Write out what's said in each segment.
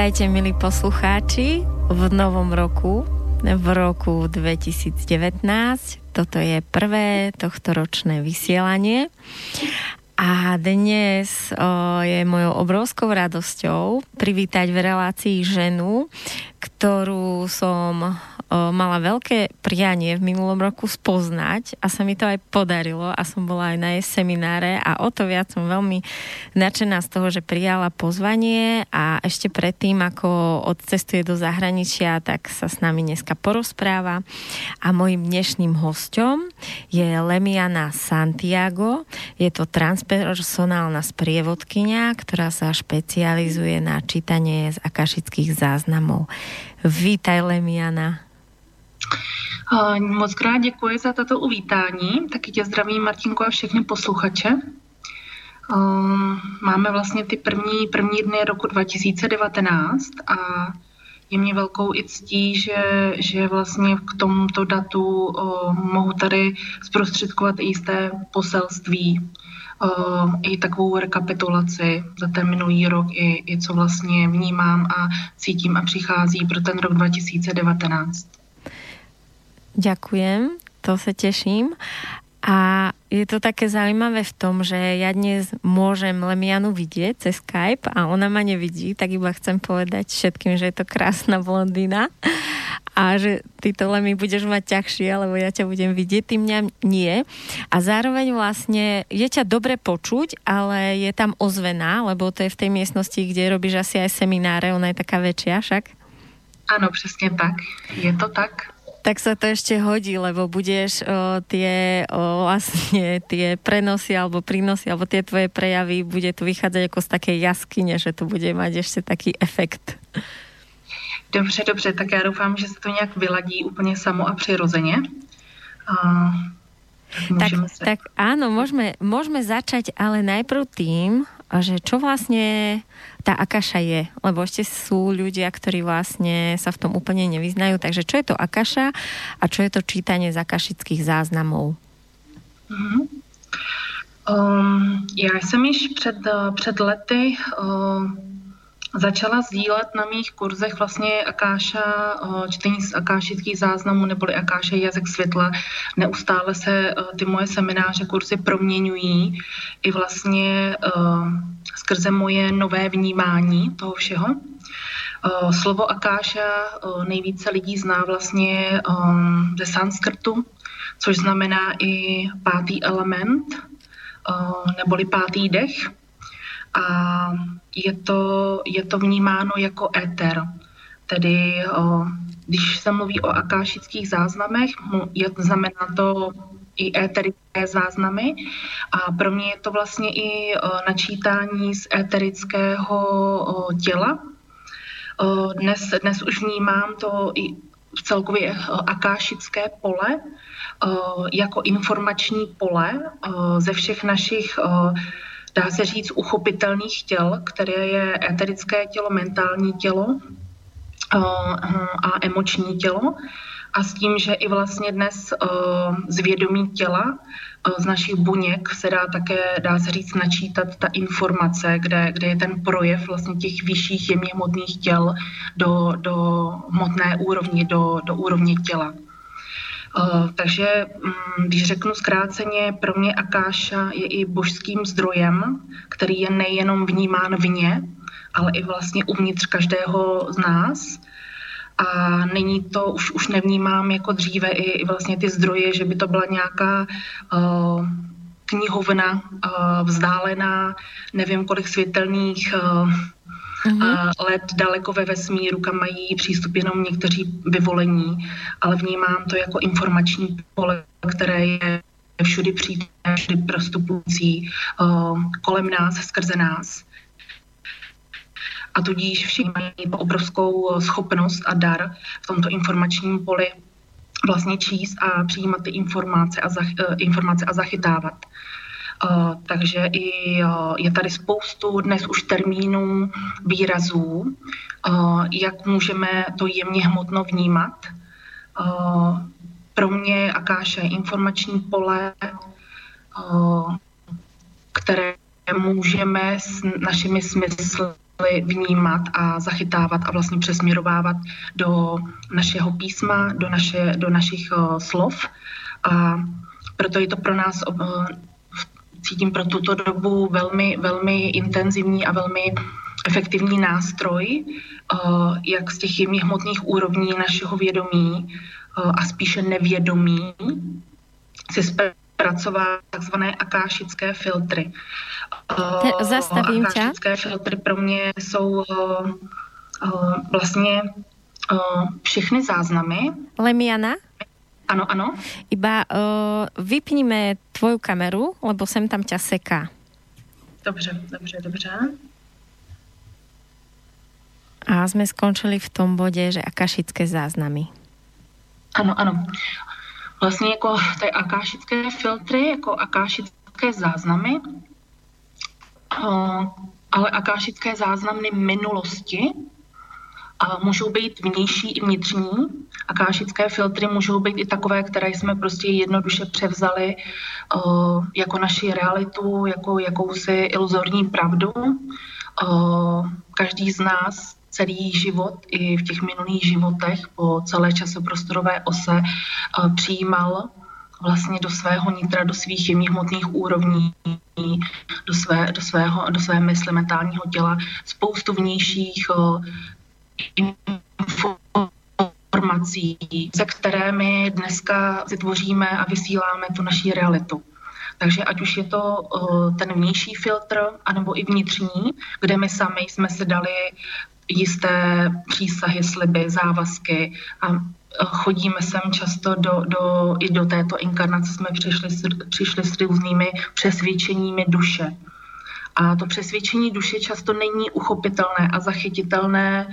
Vítajte, milí poslucháči, v novom roku, v roku 2019. Toto je prvé tohtoročné vysielanie. A dnes o, je mojou obrovskou radosťou privítať v relácii ženu, ktorú som mala veľké prianie v minulom roku spoznať a sa mi to aj podarilo a som bola aj na jej semináre a o to viac som veľmi nadšená z toho, že prijala pozvanie a ešte predtým, ako odcestuje do zahraničia, tak sa s nami dneska porozpráva a mojim dnešným hostom je Lemiana Santiago. Je to transpersonálna sprievodkynia, ktorá sa špecializuje na čítanie z akašických záznamov. Vítaj Lemiana. Moc krát děkuji za tato uvítání. Taky tě zdravím, Martinko, a všechny posluchače. Máme vlastně ty první, první dny roku 2019 a je mě velkou i ctí, že, že vlastně k tomuto datu o, mohu tady zprostředkovat i jisté poselství, i takovou rekapitulaci za ten minulý rok, i, i co vlastně vnímám a cítím a přichází pro ten rok 2019. Ďakujem, to sa teším. A je to také zaujímavé v tom, že ja dnes môžem Lemianu vidieť cez Skype a ona ma nevidí, tak iba chcem povedať všetkým, že je to krásna blondína a že ty to Lemi budeš mať ťažšie, lebo ja ťa budem vidieť, ty mňa nie. A zároveň vlastne je ťa dobre počuť, ale je tam ozvená, lebo to je v tej miestnosti, kde robíš asi aj semináre, ona je taká väčšia však. Áno, přesně tak. Je to tak tak sa to ešte hodí, lebo budeš o, tie o, vlastne tie prenosy alebo prínosy alebo tie tvoje prejavy, bude to vychádzať ako z takej jaskyne, že to bude mať ešte taký efekt. Dobře, dobře, tak já doufám, že se to nějak vyladí úplně samo a přirozeně. A tak, se... tak áno, môžeme, môžeme začať ale najprv tým, že čo vlastne tá akaša je, lebo ešte sú ľudia, ktorí vlastne sa v tom úplne nevyznajú. Takže čo je to akaša a čo je to čítanie z akašických záznamov? Mm-hmm. Um, já jsem již před, před lety um, začala sdílet na mých kurzech vlastně Akáša, čtení z akášických záznamů neboli Akáše jazyk světla. Neustále se ty moje semináře, kurzy proměňují i vlastně skrze moje nové vnímání toho všeho. Slovo Akáša nejvíce lidí zná vlastně ze sanskrtu, což znamená i pátý element, neboli pátý dech a je to, je to vnímáno jako éter. Tedy o, když se mluví o akášických záznamech, je, znamená to i éterické záznamy a pro mě je to vlastně i načítání z éterického těla. Dnes, dnes už vnímám to i v celkově akášické pole jako informační pole ze všech našich dá se říct, uchopitelných těl, které je eterické tělo, mentální tělo eh, a emoční tělo. A s tím, že i vlastně dnes eh, z vědomí těla, eh, z našich buněk se dá také, dá se říct, načítat ta informace, kde, kde je ten projev vlastně těch vyšších jemně hmotných těl do, do hmotné úrovni, do, do úrovně těla. Eh, takže mm, když řeknu zkráceně, pro mě Akáša je i božským zdrojem, který je nejenom vnímán vně, ale i vlastně uvnitř každého z nás. A není to, už, už nevnímám jako dříve i, i vlastně ty zdroje, že by to byla nějaká uh, knihovna uh, vzdálená, nevím kolik světelných uh, mm-hmm. let daleko ve vesmíru, kam mají přístup jenom někteří vyvolení, ale vnímám to jako informační pole, které je všudy přítomné, všudy prostupující kolem nás, skrze nás. A tudíž všichni mají obrovskou schopnost a dar v tomto informačním poli vlastně číst a přijímat ty informace a, zach, e, informace a zachytávat. Takže i je tady spoustu dnes už termínů, výrazů, jak můžeme to jemně hmotno vnímat. Pro mě Akáše je informační pole, které můžeme s našimi smysly vnímat a zachytávat a vlastně přesměrovávat do našeho písma, do, naše, do našich slov. A proto je to pro nás, cítím pro tuto dobu velmi, velmi intenzivní a velmi efektivní nástroj, uh, jak z těch jemných hmotných úrovní našeho vědomí uh, a spíše nevědomí si zpracovat takzvané akášické filtry. Te, zastavím tě. filtry pro mě jsou vlastně všechny záznamy. Lemiana? Ano, ano. Iba uh, vypníme tvoju kameru, lebo sem tam ťa seká. Dobře, dobře, dobře. A jsme skončili v tom bodě, že akašické záznamy. Ano, ano. Vlastně jako ty akášické filtry, jako akášické záznamy, ale akášické záznamy minulosti a můžou být vnější i vnitřní. Akášické filtry můžou být i takové, které jsme prostě jednoduše převzali jako naši realitu, jako jakousi iluzorní pravdu. Každý z nás celý život i v těch minulých životech po celé časoprostorové ose přijímal vlastně do svého nitra, do svých jemných hmotných úrovní, do, své, do, svého, do své mysli, mentálního těla, spoustu vnějších informací, se které my dneska vytvoříme a vysíláme tu naší realitu. Takže ať už je to ten vnější filtr, anebo i vnitřní, kde my sami jsme si dali jisté přísahy, sliby, závazky a chodíme sem často do, do, i do této inkarnace jsme přišli, přišli s různými přesvědčeními duše. A to přesvědčení duše často není uchopitelné a zachytitelné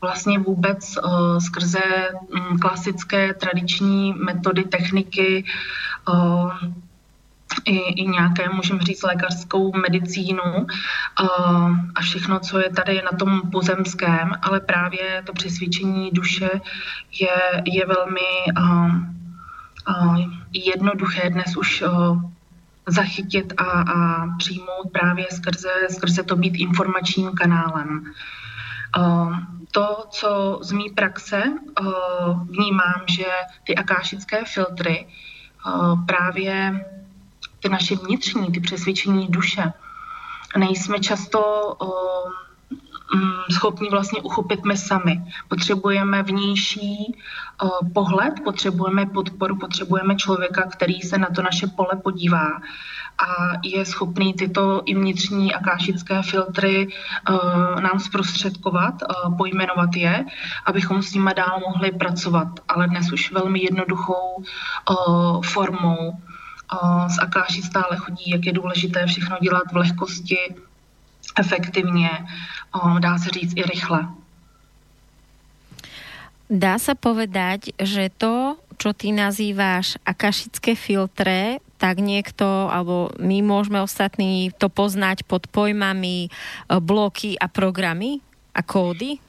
vlastně vůbec uh, skrze um, klasické tradiční metody, techniky, uh, i, i nějaké, můžeme říct, lékařskou medicínu uh, a všechno, co je tady na tom pozemském, ale právě to přesvědčení duše je, je velmi jednoduché dnes už zachytit a, a přijmout právě skrze, skrze to být informačním kanálem. To, co z mý praxe uh, vnímám, že ty akášické filtry uh, právě ty naše vnitřní, ty přesvědčení duše, nejsme často uh, schopni vlastně uchopit my sami. Potřebujeme vnější pohled, potřebujeme podporu, potřebujeme člověka, který se na to naše pole podívá a je schopný tyto i vnitřní akášické filtry uh, nám zprostředkovat, pojmenovat je, abychom s nimi dál mohli pracovat, ale dnes už velmi jednoduchou uh, formou z Akáši stále chodí, jak je důležité všechno dělat v lehkosti, efektivně, dá se říct i rychle. Dá se povedať, že to, čo ty nazýváš akašické filtre, tak niekto, alebo my môžeme ostatní to poznať pod pojmami e, bloky a programy a kódy?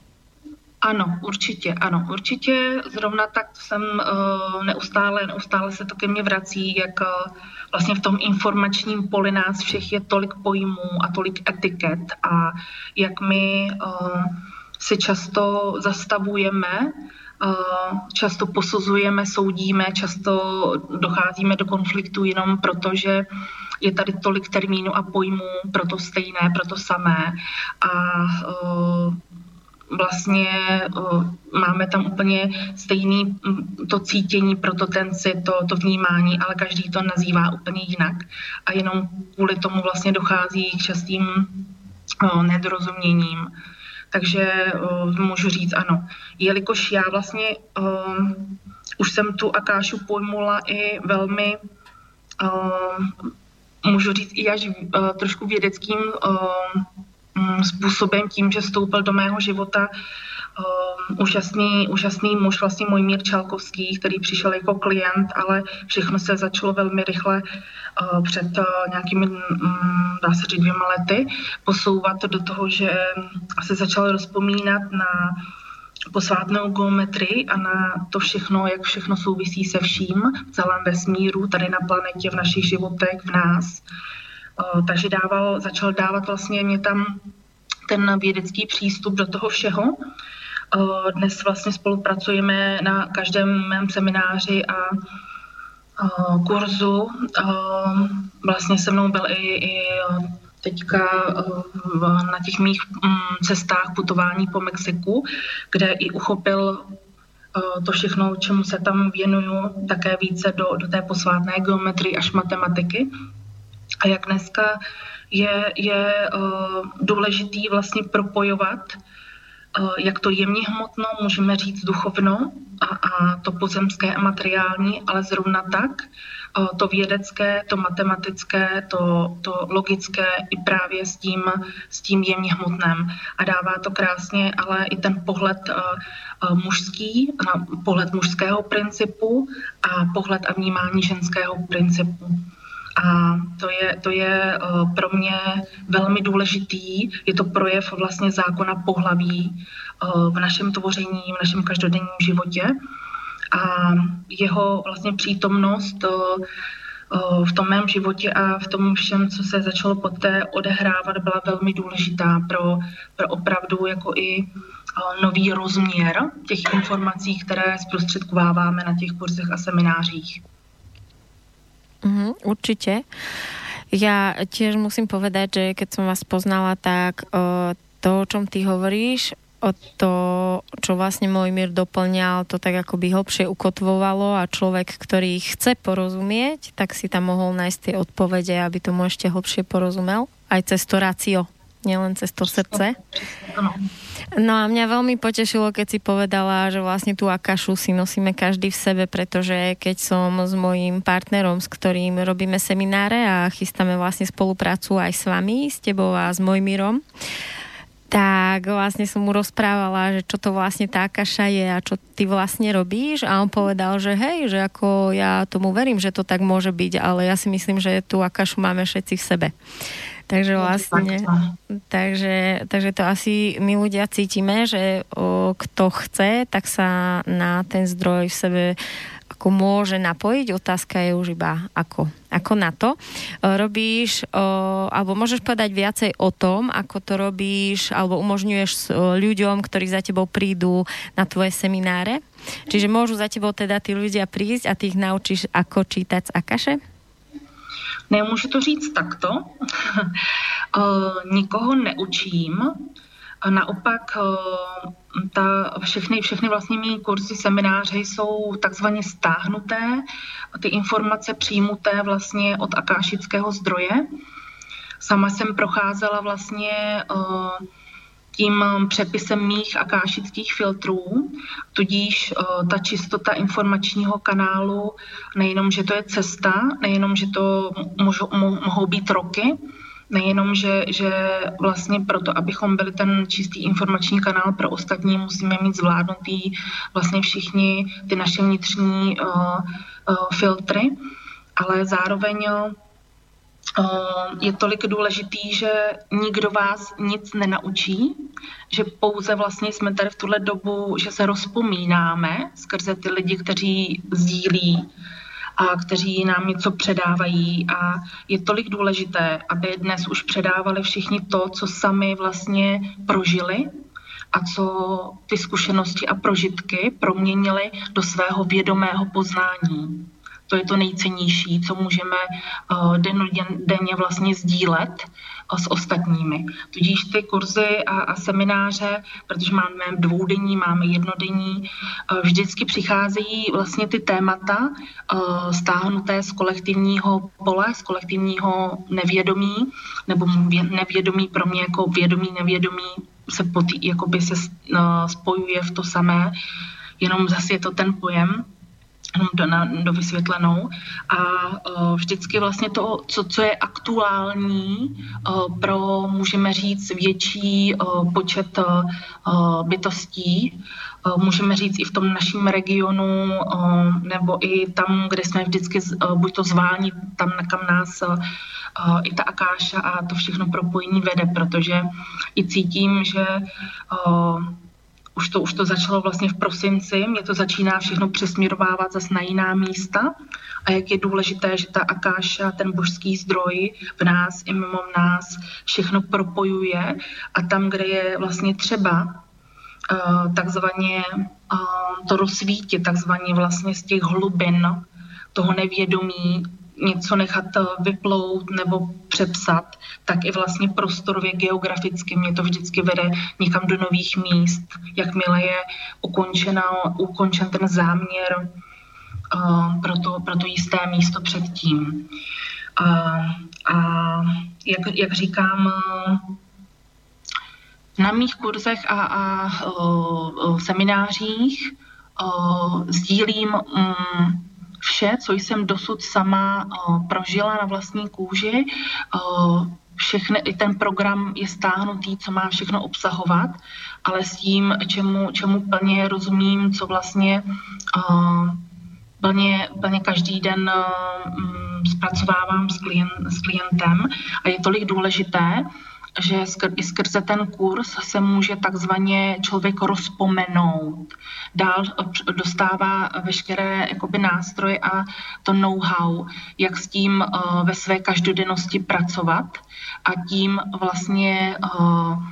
Ano, určitě, ano, určitě. Zrovna tak jsem uh, neustále, neustále se to ke mně vrací, jak uh, vlastně v tom informačním poli nás všech je tolik pojmů a tolik etiket a jak my uh, si často zastavujeme, často posuzujeme, soudíme, často docházíme do konfliktu jenom proto, že je tady tolik termínů a pojmů pro to stejné, pro to samé a uh, vlastně uh, máme tam úplně stejný to cítění, prototenci, to, to vnímání, ale každý to nazývá úplně jinak. A jenom kvůli tomu vlastně dochází k častým uh, nedorozuměním. Takže uh, můžu říct ano. Jelikož já vlastně uh, už jsem tu Akášu pojmula i velmi uh, můžu říct i až uh, trošku vědeckým uh, způsobem tím, že vstoupil do mého života uh, úžasný, úžasný muž, vlastně můj Mír Čalkovský, který přišel jako klient, ale všechno se začalo velmi rychle před uh, nějakými, um, dá se říct, dvěma lety posouvat do toho, že se začal rozpomínat na posvátnou geometrii a na to všechno, jak všechno souvisí se vším v celém vesmíru, tady na planetě, v našich životech, v nás. Uh, takže dával, začal dávat vlastně mě tam ten vědecký přístup do toho všeho. Dnes vlastně spolupracujeme na každém mém semináři a kurzu. Vlastně se mnou byl i, i teďka na těch mých mm, cestách putování po Mexiku, kde i uchopil to všechno, čemu se tam věnuju, také více do, do té posvátné geometrie až matematiky. A jak dneska je, je důležitý vlastně propojovat jak to jemně hmotno, můžeme říct duchovno a, a to pozemské a materiální, ale zrovna tak to vědecké, to matematické, to, to logické i právě s tím, s tím jemně hmotném. A dává to krásně, ale i ten pohled mužský, pohled mužského principu a pohled a vnímání ženského principu. A to je, to je eh, pro mě velmi důležitý. Je to projev vlastně zákona pohlaví eh, v našem tvoření, v našem každodenním životě. A jeho vlastně přítomnost eh, v tom mém životě a v tom všem, co se začalo poté odehrávat, byla velmi důležitá pro, pro opravdu jako i nový rozměr těch informací, které zprostředkováváme na těch kurzech a seminářích. Mm, určite. Ja tiež musím povedať, že keď som vás poznala, tak o, to, o čom ty hovoríš, o to, čo vlastne môj mír doplňal, to tak ako by hlbšie ukotvovalo a človek, ktorý chce porozumieť, tak si tam mohol nájsť tie odpovede, aby tomu ešte hlbšie porozumel, aj cez to racio, nielen cez to srdce. No a mňa veľmi potešilo, keď si povedala, že vlastne tú akašu si nosíme každý v sebe, pretože keď som s mojím partnerom, s ktorým robíme semináre a chystáme vlastne spoluprácu aj s vami, s tebou a s Mojmírom, tak vlastne som mu rozprávala, že čo to vlastne tá kaša je a čo ty vlastne robíš a on povedal, že hej, že ako ja tomu verím, že to tak môže byť, ale ja si myslím, že tú akašu máme všetci v sebe. Takže vlastne, takže, takže to asi my ľudia cítime, že o, kto chce, tak sa na ten zdroj v sebe ako môže napojiť. Otázka je už iba ako, ako na to. O, robíš, o, alebo môžeš povedať viacej o tom, ako to robíš, alebo umožňuješ o, ľuďom, ktorí za tebou prídu na tvoje semináre. Čiže môžu za tebou teda tí ľudia prísť a ty ich naučíš, ako čítať z Akaše? Nemůžu to říct takto. Eh, nikoho neučím. Naopak eh, ta, všechny, všechny vlastně mý kurzy, semináře jsou takzvaně stáhnuté, ty informace přijmuté vlastně od akášického zdroje. Sama jsem procházela vlastně uh, tím um, přepisem mých akášických filtrů, tudíž uh, ta čistota informačního kanálu, nejenom, že to je cesta, nejenom, že to můžou, mohou být roky, nejenom, že, že vlastně proto, abychom byli ten čistý informační kanál pro ostatní, musíme mít zvládnutý vlastně všichni ty naše vnitřní uh, uh, filtry, ale zároveň uh, je tolik důležitý, že nikdo vás nic nenaučí, že pouze vlastně jsme tady v tuhle dobu, že se rozpomínáme skrze ty lidi, kteří sdílí a kteří nám něco předávají. A je tolik důležité, aby dnes už předávali všichni to, co sami vlastně prožili a co ty zkušenosti a prožitky proměnili do svého vědomého poznání to je to nejcennější, co můžeme uh, denně vlastně sdílet uh, s ostatními. Tudíž ty kurzy a, a semináře, protože máme dvoudenní, máme jednodenní, uh, vždycky přicházejí vlastně ty témata stáhnuté z kolektivního pole, z kolektivního nevědomí, nebo nevědomí pro mě jako vědomí, nevědomí se potý, jakoby se spojuje v to samé, jenom zase je to ten pojem do, na, do vysvětlenou. A uh, vždycky vlastně to, co, co je aktuální uh, pro, můžeme říct, větší uh, počet uh, bytostí, uh, můžeme říct i v tom našem regionu, uh, nebo i tam, kde jsme vždycky uh, buď to zváni, tam, kam nás uh, i ta Akáša a to všechno propojení vede, protože i cítím, že uh, už to, už to začalo vlastně v prosinci, mě to začíná všechno přesměrovávat zase na jiná místa. A jak je důležité, že ta akáša, ten božský zdroj v nás i mimo nás všechno propojuje. A tam, kde je vlastně třeba uh, takzvaně uh, to rozsvítit, takzvaně vlastně z těch hlubin toho nevědomí něco nechat eh, vyplout nebo přepsat, tak i vlastně prostorově geograficky mě to vždycky vede někam do nových míst. Jakmile je ukončena, ukončen ten záměr uh, pro, to, pro to jisté místo předtím. Uh, a jak, jak říkám, na mých kurzech a, a uh, seminářích uh, sdílím um, vše, co jsem dosud sama uh, prožila na vlastní kůži. Uh, všechny, i ten program je stáhnutý, co má všechno obsahovat, ale s tím, čemu, čemu plně rozumím, co vlastně uh, plně, plně každý den uh, zpracovávám s, klient, s klientem a je tolik důležité, že i skrze ten kurz se může takzvaně člověk rozpomenout. Dál dostává veškeré jakoby, nástroje a to know-how, jak s tím uh, ve své každodennosti pracovat a tím vlastně uh,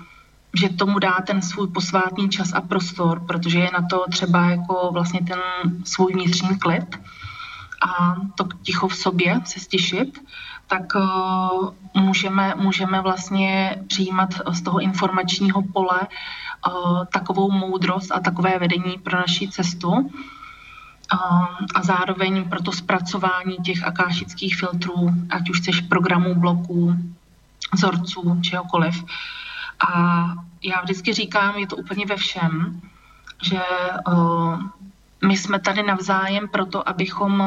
že tomu dá ten svůj posvátný čas a prostor, protože je na to třeba jako vlastně ten svůj vnitřní klid a to ticho v sobě se stišit tak uh, můžeme, můžeme vlastně přijímat z toho informačního pole uh, takovou moudrost a takové vedení pro naši cestu uh, a zároveň pro to zpracování těch akášických filtrů, ať už chceš programů, bloků, vzorců, čehokoliv. A já vždycky říkám, je to úplně ve všem, že my jsme tady navzájem proto, abychom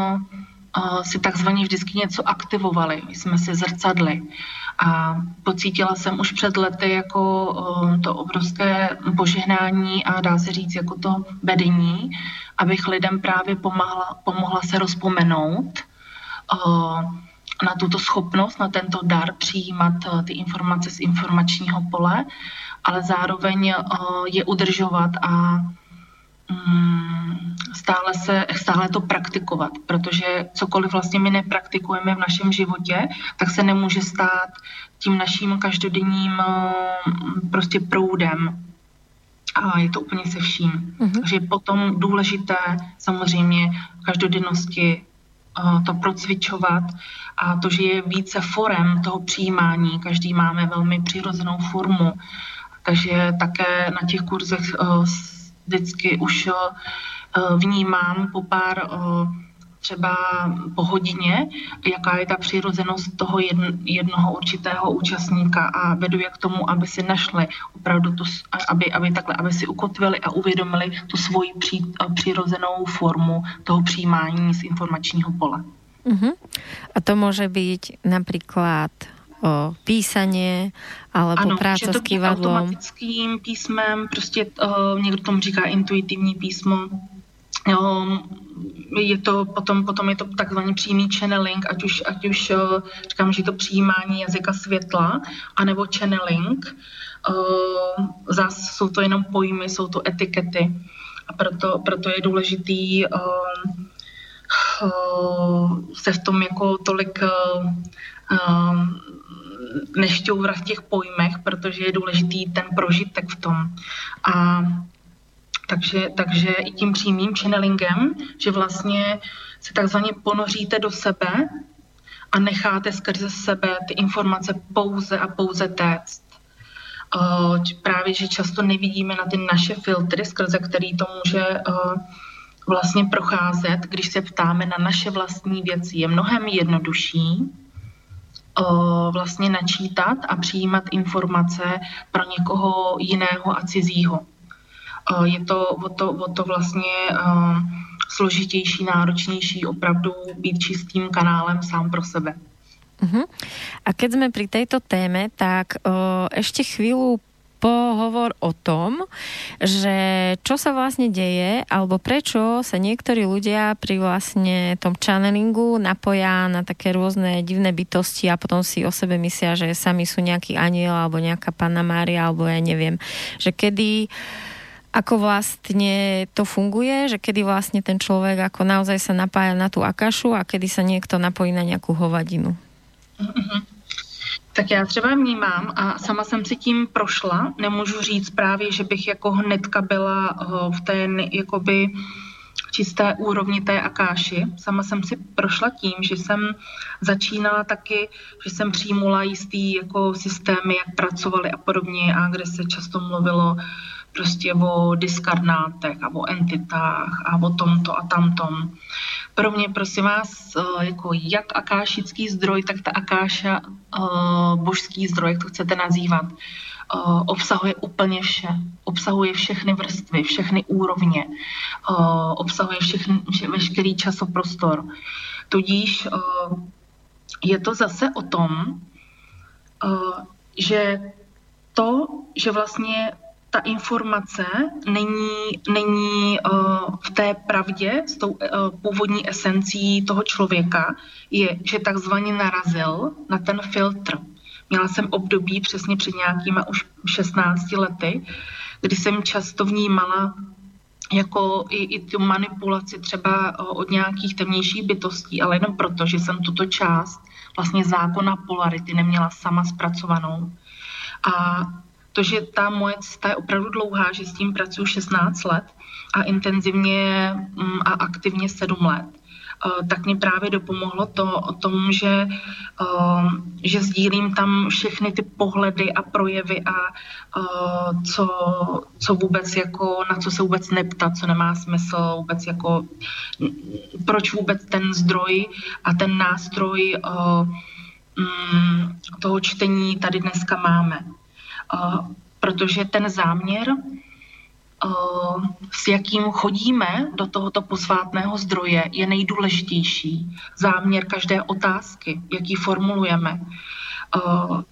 si takzvaně vždycky něco aktivovali. Jsme si zrcadli. A pocítila jsem už před lety jako to obrovské požehnání a dá se říct jako to vedení, abych lidem právě pomohla, pomohla se rozpomenout na tuto schopnost, na tento dar přijímat ty informace z informačního pole, ale zároveň je udržovat a stále, se, stále to praktikovat, protože cokoliv vlastně my nepraktikujeme v našem životě, tak se nemůže stát tím naším každodenním mm, prostě proudem. A je to úplně se vším. Mm-hmm. Takže je potom důležité samozřejmě v každodennosti uh, to procvičovat a to, že je více forem toho přijímání, každý máme velmi přirozenou formu, takže také na těch kurzech uh, vždycky už eh, vnímám po pár eh, třeba po hodině, jaká je ta přirozenost toho jednoho určitého účastníka a vedu je k tomu, aby si našli opravdu tu, aby, aby, takhle, aby si ukotvili a uvědomili tu svoji pří, eh, přirozenou formu toho přijímání z informačního pole. Uh-huh. A to může být například o písaně, alebo ano, práce s kývadlom. automatickým písmem, prostě uh, někdo tomu říká intuitivní písmo. Jo, je to potom, potom je to takzvaný přímý channeling, ať už, ať už uh, říkám, že je to přijímání jazyka světla, anebo channeling. Uh, zase jsou to jenom pojmy, jsou to etikety. A proto, proto je důležitý uh, uh, se v tom jako tolik uh, nešťouvrat v těch pojmech, protože je důležitý ten prožitek v tom. A takže, takže i tím přímým channelingem, že vlastně se takzvaně ponoříte do sebe a necháte skrze sebe ty informace pouze a pouze téct. Uh, právě, že často nevidíme na ty naše filtry, skrze který to může uh, vlastně procházet, když se ptáme na naše vlastní věci. Je mnohem jednodušší vlastně načítat a přijímat informace pro někoho jiného a cizího. Je to o to, o to vlastně složitější, náročnější opravdu být čistým kanálem sám pro sebe. Uh-huh. A keď sme pri tejto téme, tak o, ešte chvíľu pohovor o tom, že čo sa vlastne deje, alebo prečo sa niektorí ľudia pri vlastne tom channelingu napoja na také rôzne divné bytosti a potom si o sebe myslia, že sami sú nejaký aniel alebo nejaká panna Mária, alebo ja neviem, že kedy ako vlastne to funguje, že kedy vlastne ten človek ako naozaj sa napája na tú akašu a kedy sa niekto napojí na nejakú hovadinu. Mm-hmm. Tak já třeba vnímám a sama jsem si tím prošla. Nemůžu říct právě, že bych jako hnedka byla eh, v té jakoby čisté úrovni té akáši. Sama jsem si prošla tím, že jsem začínala taky, že jsem přijmula jistý jako systémy, jak pracovali a podobně a kde se často mluvilo prostě o diskarnátech a o entitách a o tomto a tamtom. Pro mě, prosím vás, eh, jako jak akášický zdroj, tak ta akáša eh, božský zdroj, jak to chcete nazývat, eh, obsahuje úplně vše. Obsahuje všechny vrstvy, všechny úrovně, obsahuje všechny, veškerý časoprostor. Tudíž je to zase o tom, že to, že vlastně ta informace není, není uh, v té pravdě s tou uh, původní esencí toho člověka, je, že takzvaně narazil na ten filtr. Měla jsem období přesně před nějakýma už 16 lety, kdy jsem často vnímala jako i, i tu manipulaci třeba od nějakých temnějších bytostí, ale jenom proto, že jsem tuto část vlastně zákona polarity neměla sama zpracovanou. A to, že ta moje cesta je opravdu dlouhá, že s tím pracuji 16 let a intenzivně mm, a aktivně 7 let, eh, tak mě právě dopomohlo to o tom, že, eh, že sdílím tam všechny ty pohledy a projevy a eh, co, co vůbec jako, na co se vůbec neptat, co nemá smysl vůbec jako, proč vůbec ten zdroj a ten nástroj mm, toho čtení tady dneska máme protože ten záměr, s jakým chodíme do tohoto posvátného zdroje, je nejdůležitější. Záměr každé otázky, jaký formulujeme.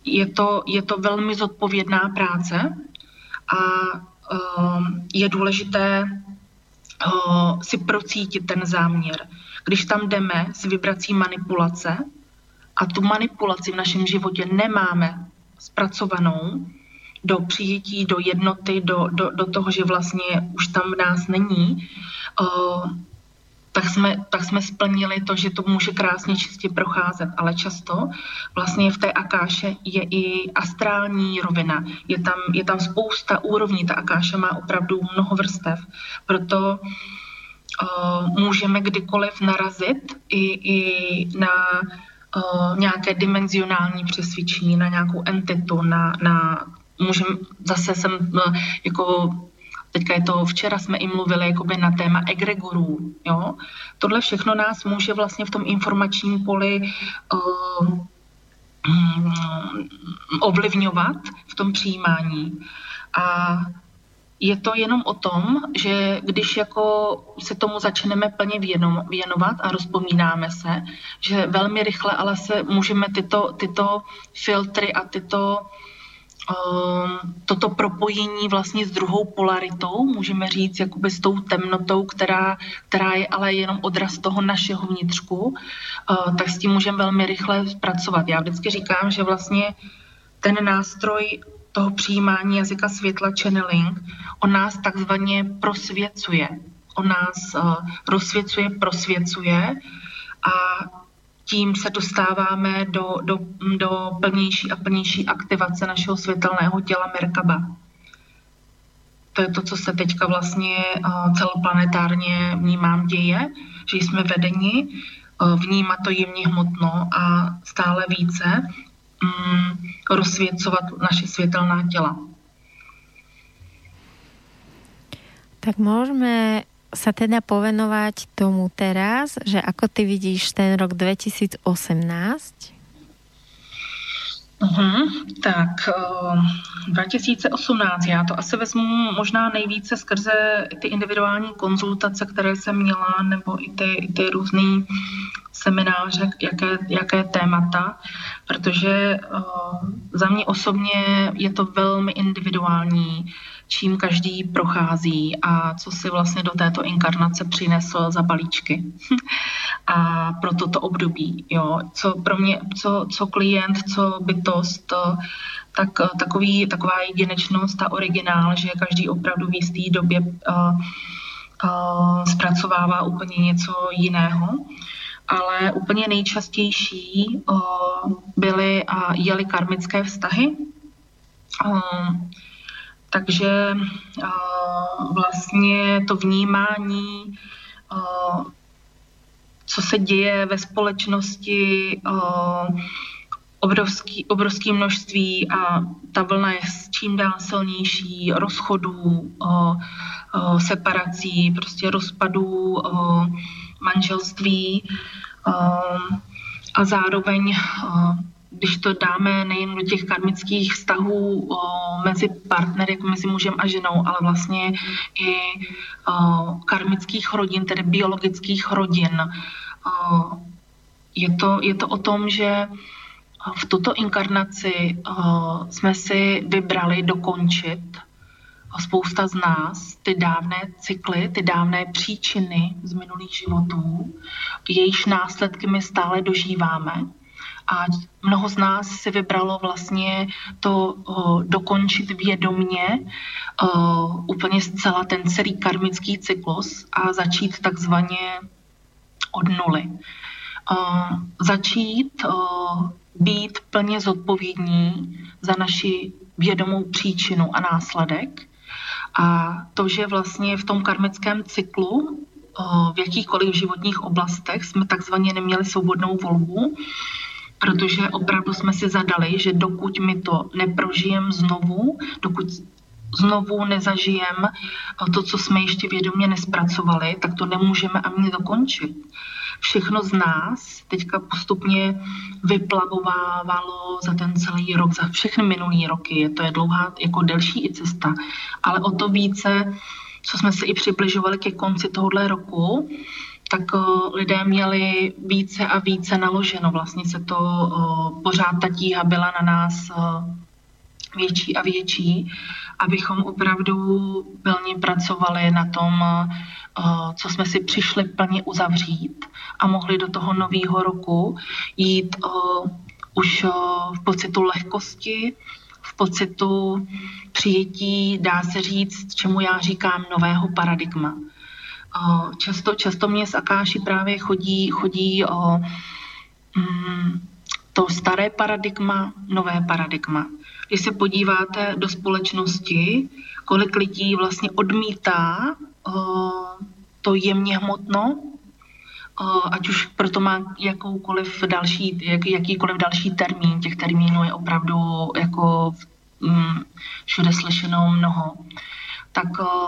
Je to, je to velmi zodpovědná práce a je důležité si procítit ten záměr. Když tam jdeme s vibrací manipulace a tu manipulaci v našem životě nemáme zpracovanou, do přijetí, do jednoty, do, do, do toho, že vlastně už tam v nás není, uh, tak jsme, tak jsme splnili to, že to může krásně čistě procházet, ale často vlastně v té akáše je i astrální rovina. Je tam, je tam spousta úrovní, ta akáša má opravdu mnoho vrstev, proto uh, můžeme kdykoliv narazit i, i na nějaké dimenzionální přesvědčení, na nějakou entitu, na, na můžem, zase jsem no, jako Teďka je to, včera jsme i mluvili jakoby na téma egregorů, jo. Tohle všechno nás může vlastně v tom informačním poli uh, ovlivňovat v tom přijímání. A je to jenom o tom, že když jako se tomu začneme plně věnovat a rozpomínáme se, že velmi rychle ale se můžeme tyto, tyto filtry a tyto Ehm, toto propojení vlastně s druhou polaritou, můžeme říct, jakoby s tou temnotou, která, která je ale jenom odraz toho našeho vnitřku, uh, tak s tím můžeme velmi rychle zpracovat. Já vždycky říkám, že vlastně ten nástroj toho přijímání jazyka světla channeling, on nás takzvaně prosvěcuje. On nás uh, rozsvěcuje, prosvěcuje a tím se dostáváme do, do, do plnější a plnější aktivace našeho světelného těla Merkaba. To je to, co se teďka vlastně uh, celoplanetárně vnímám děje, že jsme vedeni uh, vnímat to jemně hmotno a stále více um, rozsvěcovat naše světelná těla. Tak môžeme sa teda povenovať tomu teraz, že ako ty vidíš ten rok 2018? Uh-huh. Tak, uh, eh, 2018, já to asi vezmu možná nejvíce skrze ty individuální konzultace, které jsem měla, nebo i ty, ty různé semináře, jaké, jaké témata, protože uh, za mě osobně je to velmi individuální, čím každý prochází a co si vlastně do této inkarnace přinesl za balíčky. a pro toto období, jo, co pro mě, co, co klient, co bytost, tak takový, taková jedinečnost, ta originál, že každý opravdu v jisté době uh, uh, zpracovává úplně něco jiného ale úplně nejčastější uh, byly a jeli karmické vztahy. Takže uh, vlastně to vnímání, uh, co se děje ve společnosti, uh, obrovský, obrovský množství a ta vlna je s čím dál silnější rozchodů, separací, prostě rozpadů manželství a zároveň když to dáme nejen do těch karmických vztahů o, mezi partnery, jako mezi mužem a ženou, ale vlastně i o, karmických rodin, tedy biologických rodin. O, je, to, je to o tom, že v tuto inkarnaci o, jsme si vybrali dokončit spousta z nás ty dávné cykly, ty dávné příčiny z minulých životů, jejichž následky my stále dožíváme a mnoho z nás si vybralo vlastně to o, dokončit vědomně o, úplně zcela ten celý karmický cyklus a začít takzvaně od nuly. O, začít o, být plně zodpovědní za naši vědomou příčinu a následek. A to, že vlastně v tom karmickém cyklu v jakýchkoliv životních oblastech jsme takzvaně neměli svobodnou volbu, protože opravdu jsme si zadali, že dokud my to neprožijem znovu, dokud znovu nezažijem to, co jsme ještě vědomě nespracovali, tak to nemůžeme ani dokončit. Všechno z nás teďka postupně vyplavovávalo za ten celý rok, za všechny minulý roky. To je dlouhá, jako delší i cesta, ale o to více, co jsme se i přibližovali ke konci tohohle roku, tak eh, lidé měli více a více naloženo. Vlastně se to eh, pořád ta tíha byla na nás eh, větší a větší, abychom opravdu plně pracovali na tom, co jsme si přišli plně uzavřít a mohli do toho nového roku jít už v pocitu lehkosti, v pocitu přijetí, dá se říct, čemu já říkám, nového paradigma. Často, často mě z Akáši právě chodí, chodí o mm, to staré paradigma, nové paradigma. Když se podíváte do společnosti, kolik lidí vlastně odmítá o, to jemně hmotno, o, ať už proto má jakoukoliv další, jak, jakýkoliv další termín, těch termínů je opravdu jako mm, všude slyšeno mnoho, tak o,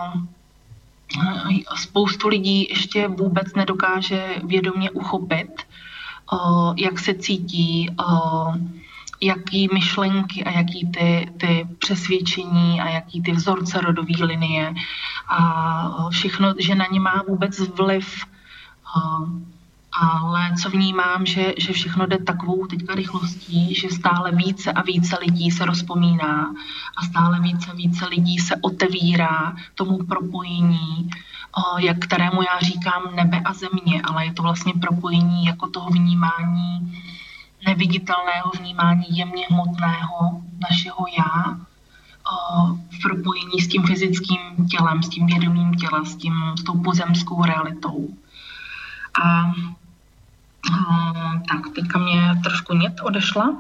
spoustu lidí ještě vůbec nedokáže vědomě uchopit, jak se cítí, jaký myšlenky a jaký ty, ty přesvědčení a jaký ty vzorce rodové linie. A všechno, že na ně má vůbec vliv ale co vnímám, že, že všechno jde takovou teďka rychlostí, že stále více a více lidí se rozpomíná a stále více a více lidí se otevírá tomu propojení, jak kterému já říkám nebe a země, ale je to vlastně propojení jako toho vnímání neviditelného vnímání jemně hmotného našeho já, v propojení s tím fyzickým tělem, s tím vědomým tělem, s, tím, s tou pozemskou realitou. A Uh, tak, teďka mě trošku nět odešla.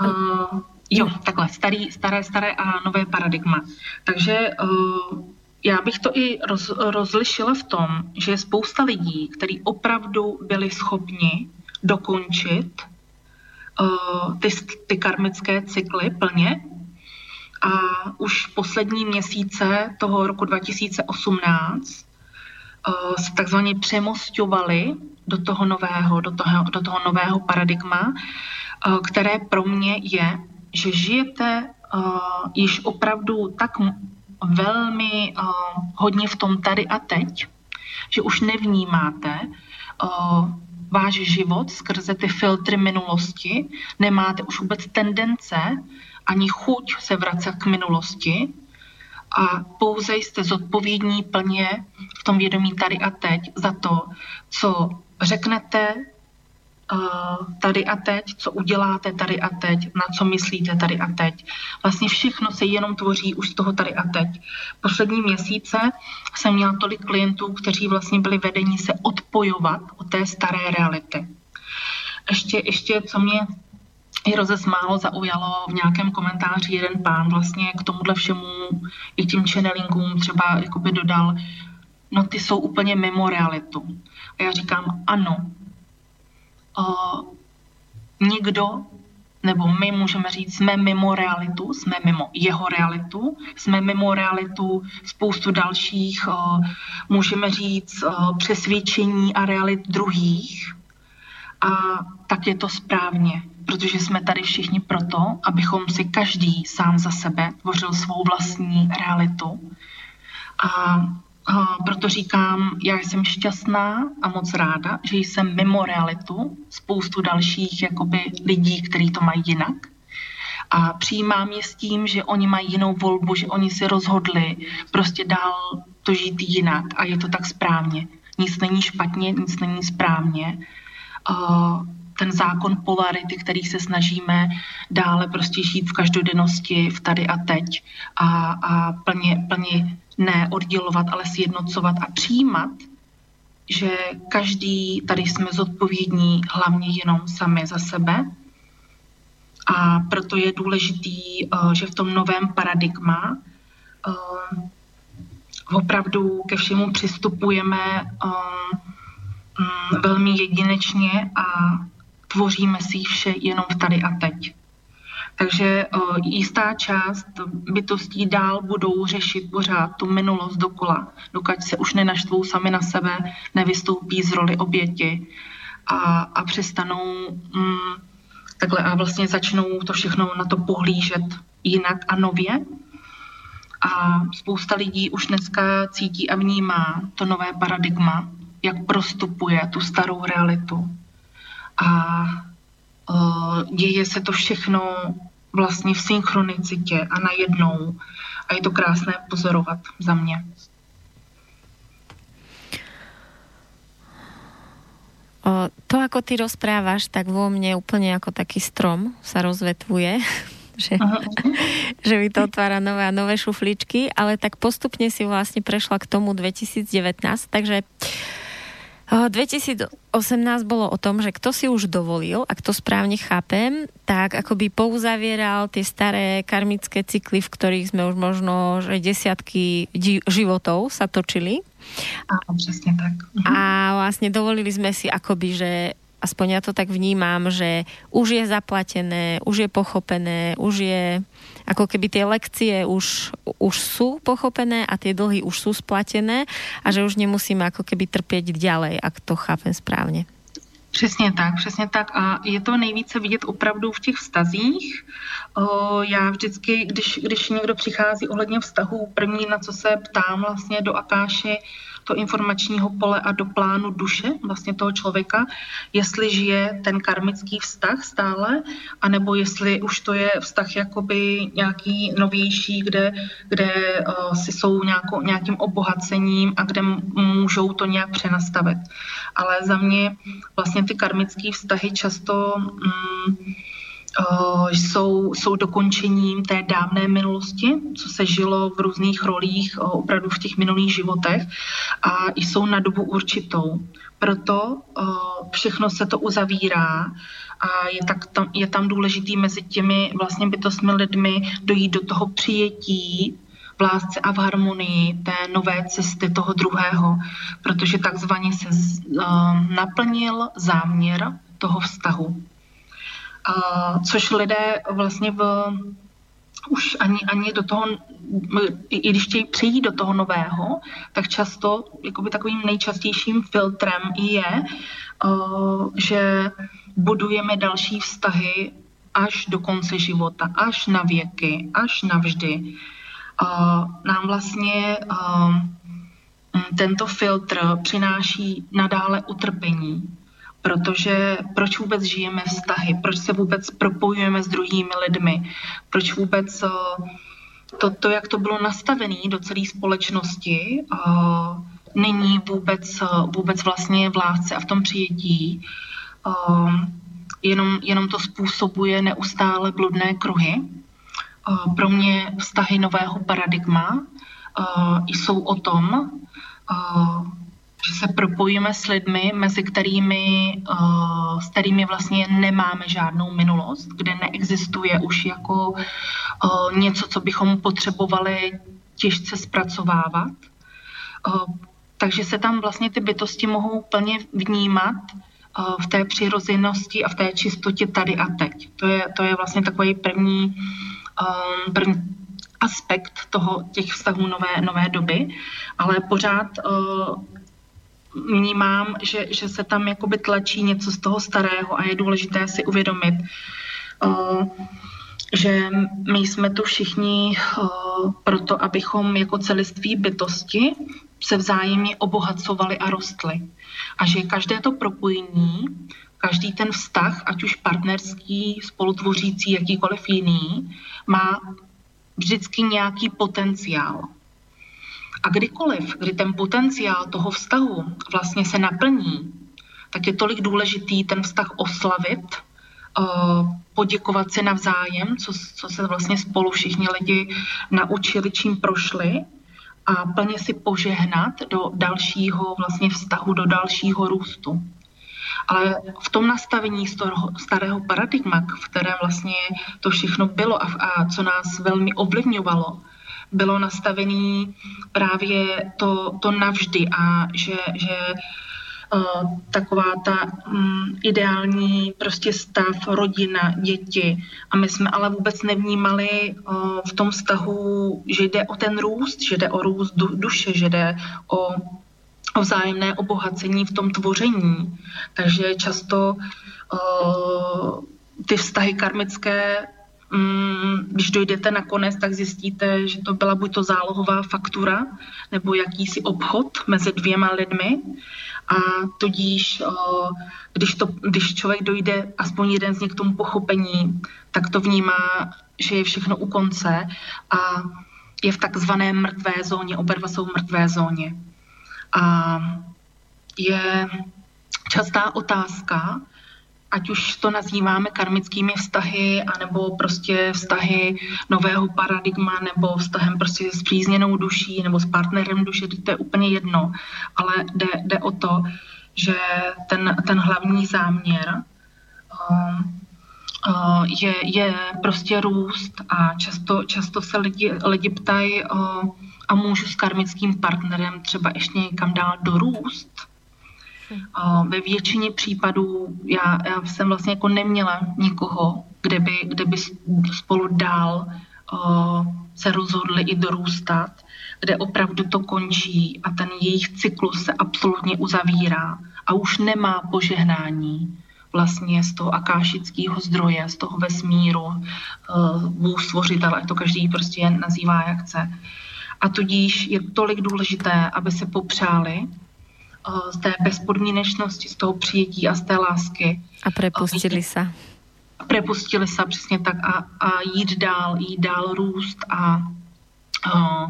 uh, jo, takhle, starý, staré, staré a nové paradigma. Takže uh, já bych to i roz, rozlišila v tom, že je spousta lidí, kteří opravdu byli schopni dokončit uh, ty, ty karmické cykly plně a už poslední měsíce toho roku 2018 Eh, se takzvaně přemostovali do toho nového, do toho, do toho nového paradigma které pro mě je, že žijete již opravdu tak velmi hodně v tom tady a teď, že už nevnímáte váš život skrze ty filtry minulosti, nemáte už vůbec tendence ani chuť se vracet k minulosti a pouze jste zodpovědní plně v tom vědomí tady a teď za to, co řeknete tady a teď, co uděláte tady a teď, na co myslíte tady a teď. Vlastně všechno se jenom tvoří už z toho tady a teď. Poslední měsíce jsem měla tolik klientů, kteří vlastně byli vedeni se odpojovat od té staré reality. Ještě, ještě co mě i rozesmálo, zaujalo v nějakém komentáři jeden pán vlastně k tomuhle všemu i tím channelingům třeba jakoby dodal, no ty jsou úplně mimo realitu. A já říkám, ano, uh, nikdo, nebo my můžeme říct, jsme mimo realitu, jsme mimo jeho realitu, jsme mimo realitu spoustu dalších, můžeme říct, přesvědčení a realit druhých. A tak je to správně, protože jsme tady všichni proto, abychom si každý sám za sebe tvořil svou vlastní realitu. A proto říkám, já jsem šťastná a moc ráda, že jsem mimo realitu spoustu dalších jakoby, lidí, kteří to mají jinak. A přijímám je s tím, že oni mají jinou volbu, že oni si rozhodli prostě dál to žít jinak a je to tak správně. Nic není špatně, nic není správně. Uh, ten zákon polarity, který se snažíme dále prostě žít v každodennosti, v tady a teď a, a plně, plně ne oddělovat, ale sjednocovat a přijímat, že každý tady jsme zodpovědní hlavně jenom sami za sebe. A proto je důležitý, eh, že v tom novém paradigma eh, opravdu ke všemu přistupujeme eh, mm, velmi jedinečně a tvoříme si vše jenom v tady a teď. Takže jistá část bytostí dál budou řešit pořád tu minulost dokola, dokud se už nenaštvou sami na sebe, nevystoupí z roli oběti a, a přestanou mm, takhle a vlastně začnou to všechno na to pohlížet jinak a nově. A spousta lidí už dneska cítí a vnímá to nové paradigma, jak prostupuje tu starou realitu. A děje se to všechno vlastně v synchronicitě a najednou. A je to krásné pozorovat za mě. O, to, ako ty rozprávaš, tak vo mne úplne ako taký strom sa rozvetvuje, že, že mi to otvára nové a nové šufličky, ale tak postupne si vlastne prešla k tomu 2019, takže uh, 2018 bolo o tom, že kto si už dovolil, ak to správne chápem, tak akoby pouzavieral tie staré karmické cykly, v ktorých sme už možno že desiatky životov sa točili. Áno, tak. Mhm. A vlastne dovolili sme si akoby, že aspoň ja to tak vnímam, že už je zaplatené, už je pochopené, už je ako keby tie lekcie už, už sú pochopené a tie dlhy už sú splatené a že už nemusíme ako keby trpět ďalej, ak to chápem správně. Přesně tak, přesně tak. A je to nejvíce vidět opravdu v těch vztazích. Já vždycky, když, když někdo přichází ohledně vztahu, první, na co se ptám vlastně do Akáši, do informačního pole a do plánu duše vlastně toho člověka, jestli žije ten karmický vztah stále, anebo jestli už to je vztah jakoby nějaký novější, kde, kde uh, si jsou nějako, nějakým obohacením a kde můžou to nějak přenastavit. Ale za mě vlastně ty karmické vztahy často mm, jsou, jsou dokončením té dávné minulosti, co se žilo v různých rolích uh, opravdu v těch minulých životech a jsou na dobu určitou. Proto uh, všechno se to uzavírá a je, tak tam, je tam důležitý mezi těmi vlastně bytostmi lidmi dojít do toho přijetí v lásce a v harmonii té nové cesty toho druhého, protože takzvaně se naplnil záměr toho vztahu. Což lidé vlastně v, už ani, ani do toho, i když chtějí přijít do toho nového, tak často jakoby takovým nejčastějším filtrem je, uh, že budujeme další vztahy až do konce života, až na věky, až navždy. Uh, nám vlastně uh, tento filtr přináší nadále utrpení, protože proč vůbec žijeme vztahy, proč se vůbec propojujeme s druhými lidmi, proč vůbec uh, to, to jak to bylo nastavené do celé společnosti, uh, není vůbec, uh, vůbec vlastně v lásce a v tom přijetí. Jenom, jenom to způsobuje neustále bludné kruhy. Uh, pro mě vztahy nového paradigma jsou o tom, že se propojíme s lidmi, mezi kterými, uh, s kterými vlastně nemáme žádnou minulost, kde neexistuje už jako uh, něco, co bychom potřebovali těžce zpracovávat. Uh, takže se tam vlastně ty bytosti mohou plně vnímat v té přirozenosti a v té čistotě tady a teď. To je, to je vlastně takový první, první aspekt toho, těch vztahů nové, nové doby, ale pořád vnímám, že, že se tam jakoby tlačí něco z toho starého a je důležité si uvědomit, uh, že my jsme tu všichni uh, proto, abychom jako celiství bytosti se vzájemně obohacovali a rostli. A že každé to propojení, každý ten vztah, ať už partnerský, spolutvořící, jakýkoliv jiný, má vždycky nějaký potenciál. A kdykoliv, kdy ten potenciál toho vztahu vlastně se naplní, tak je tolik důležitý ten vztah oslavit, eh, poděkovat si navzájem, co, co se vlastně spolu všichni lidi naučili, čím prošli a plně si požehnat do dalšího vlastně vztahu, do dalšího růstu. Ale v tom nastavení starého paradigma, v kterém vlastně to všechno bylo a, a co nás velmi ovlivňovalo, bylo nastavené právě to, to navždy a že, že uh, taková ta um, ideální prostě stav, rodina, děti. A my jsme ale vůbec nevnímali uh, v tom vztahu, že jde o ten růst, že jde o růst du, duše, že jde o, o vzájemné obohacení v tom tvoření. Takže často uh, ty vztahy karmické když dojdete na konec, tak zjistíte, že to byla buď to zálohová faktura, nebo jakýsi obchod mezi dvěma lidmi. A tudíž, když, to, když člověk dojde, aspoň jeden z nich k tomu pochopení, tak to vnímá, že je všechno u konce a je v takzvané mrtvé zóně, oba dva jsou v mrtvé zóně. A je častá otázka, ať už to nazýváme karmickými vztahy, anebo prostě vztahy nového paradigma, nebo vztahem prostě s přízněnou duší, nebo s partnerem duše, to je úplně jedno. Ale jde, jde o to, že ten, ten hlavní záměr um, uh, je, je prostě růst a často, často se lidi, lidi ptají, uh, a můžu s karmickým partnerem třeba ještě někam dál dorůst? Ve většině případů já, já jsem vlastně jako neměla nikoho, kde by, kde by spolu dál uh, se rozhodli i dorůstat, kde opravdu to končí a ten jejich cyklus se absolutně uzavírá a už nemá požehnání vlastně z toho akášického zdroje, z toho vesmíru, uh, Bůh stvořitel, to každý prostě nazývá jak chce. A tudíž je tolik důležité, aby se popřáli z té bezpodmínečnosti, z toho přijetí a z té lásky. A prepustili se. Prepustili se, přesně tak. A, a jít dál, jít dál růst a, a,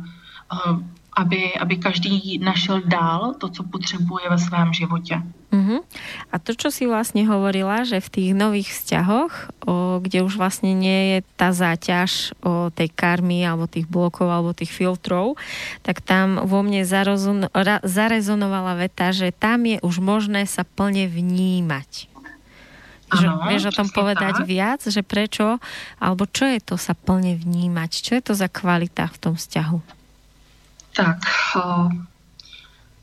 a aby, aby každý našel dál to, co potřebuje ve svém životě. Uh-huh. A to, čo si vlastne hovorila, že v tých nových vzťahoch, o, kde už vlastne nie je tá záťaž o tej karmy alebo tých blokov alebo tých filtrov, tak tam vo mne zarozon, ra, zarezonovala veta, že tam je už možné sa plne vnímať. Ano, vieš o tom povedať tak. viac, že prečo, alebo čo je to sa plne vnímať? Čo je to za kvalita v tom vzťahu? Tak,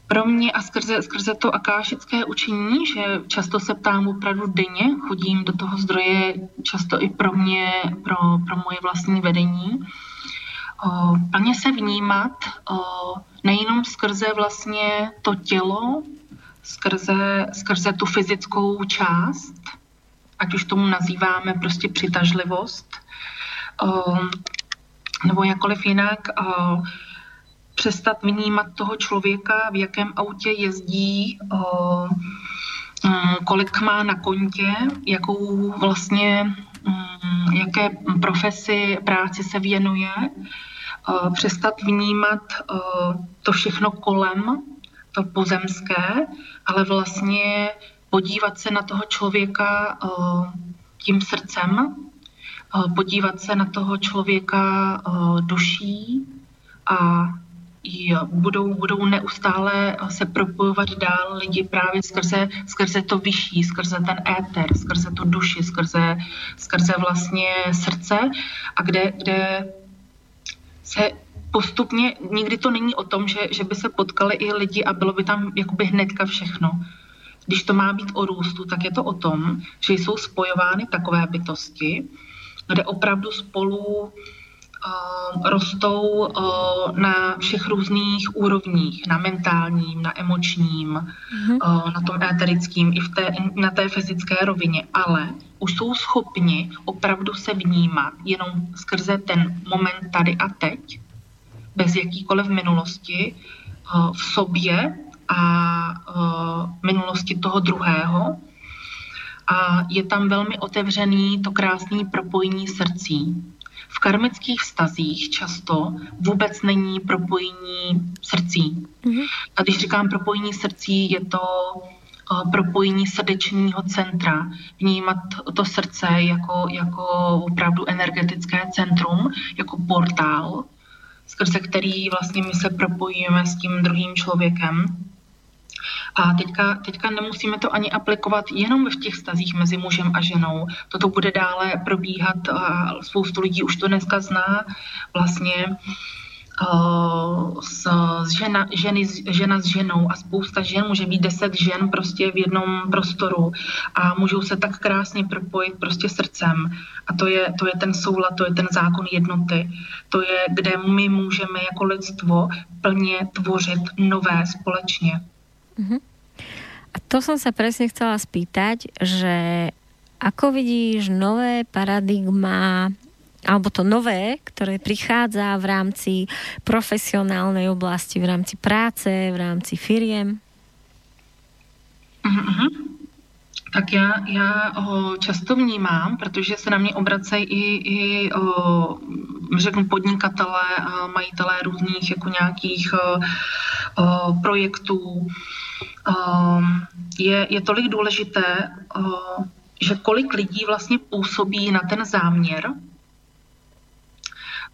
pro mě a skrze, skrze to akášické učení, že často se ptám opravdu denně, chodím do toho zdroje často i pro mě, pro, pro moje vlastní vedení, o, plně se vnímat o, nejenom skrze vlastně to tělo, skrze, skrze tu fyzickou část, ať už tomu nazýváme prostě přitažlivost, o, nebo jakkoliv jinak, o, přestat vnímat toho člověka, v jakém autě jezdí, o, mm, kolik má na kontě, jakou vlastně, mm, jaké profesi, práci se věnuje, přestat vnímat to všechno kolem, to pozemské, ale vlastně podívat se na toho člověka tím srdcem, podívat se na toho člověka duší a budou, budou neustále se propojovat dál lidi právě skrze, skrze to vyšší, skrze ten éter, skrze tu duši, skrze, skrze vlastně srdce a kde, kde se postupně, nikdy to není o tom, že, že by se potkali i lidi a bylo by tam jakoby hnedka všechno. Když to má být o růstu, tak je to o tom, že jsou spojovány takové bytosti, kde opravdu spolu rostou uh, na všech různých úrovních, na mentálním, na emočním, mm-hmm. na tom éterickým, i v té, na té fyzické rovině, ale už jsou schopni opravdu se vnímat jenom skrze ten moment tady a teď, bez jakýkoliv minulosti uh, v sobě a minulosti toho druhého. A je tam velmi otevřený to krásné propojení srdcí karmických vztazích často vůbec není propojení srdcí. Mm-hmm. A když říkám propojení srdcí, je to uh, propojení srdečního centra, vnímat to srdce jako, jako opravdu energetické centrum, jako portál, skrze který vlastně my se propojíme s tím druhým člověkem a teďka, teďka nemusíme to ani aplikovat jenom v těch stazích mezi mužem a ženou. Toto bude dále probíhat a spoustu lidí už to dneska zná vlastně s, s žena, ženy, žena s ženou a spousta žen, může být deset žen prostě v jednom prostoru a můžou se tak krásně propojit prostě srdcem a to je, to je ten soulad, to je ten zákon jednoty, to je, kde my můžeme jako lidstvo plně tvořit nové společně. Uh-huh. A to som sa presne chcela spýtať, že ako vidíš nové paradigma alebo to nové, ktoré prichádza v rámci profesionálnej oblasti, v rámci práce, v rámci firiem? Uh-huh. Tak já, já ho často vnímám, protože se na mě obracejí i, i o, řeknu podnikatelé a majitelé různých jako nějakých o, o, projektů, Ehm, je, je tolik důležité, ehm, že kolik lidí vlastně působí na ten záměr,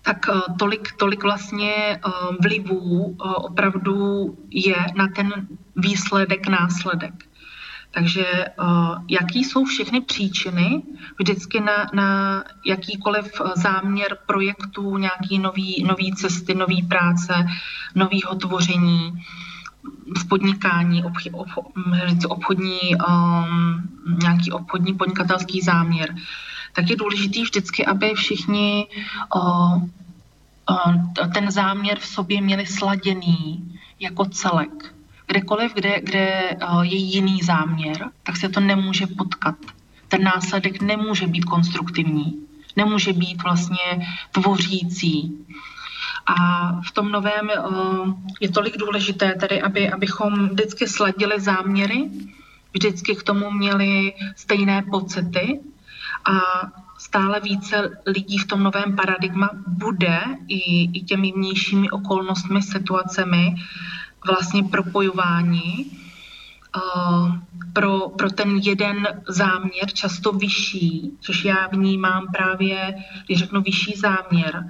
tak eh, tolik, tolik vlastně ehm, vlivů eh, opravdu je na ten výsledek, následek. Takže uh, jaký jsou všechny příčiny vždycky na, na jakýkoliv záměr projektů, nějaký nový, nový cesty, nový práce, novýho tvoření, v podnikání, obchodní, um, nějaký obchodní podnikatelský záměr, tak je důležitý vždycky, aby všichni uh, uh, ten záměr v sobě měli sladěný jako celek. Kdekoliv, kde, kde uh, je jiný záměr, tak se to nemůže potkat. Ten následek nemůže být konstruktivní, nemůže být vlastně tvořící. A v tom novém eh, je tolik důležité tedy, aby, abychom vždycky sladili záměry, vždycky k tomu měli stejné pocity a stále více lidí v tom novém paradigma bude i, i těmi vnějšími okolnostmi, situacemi vlastně propojování uh, pro, pro ten jeden záměr, často vyšší, což já vnímám právě, když řeknu vyšší záměr,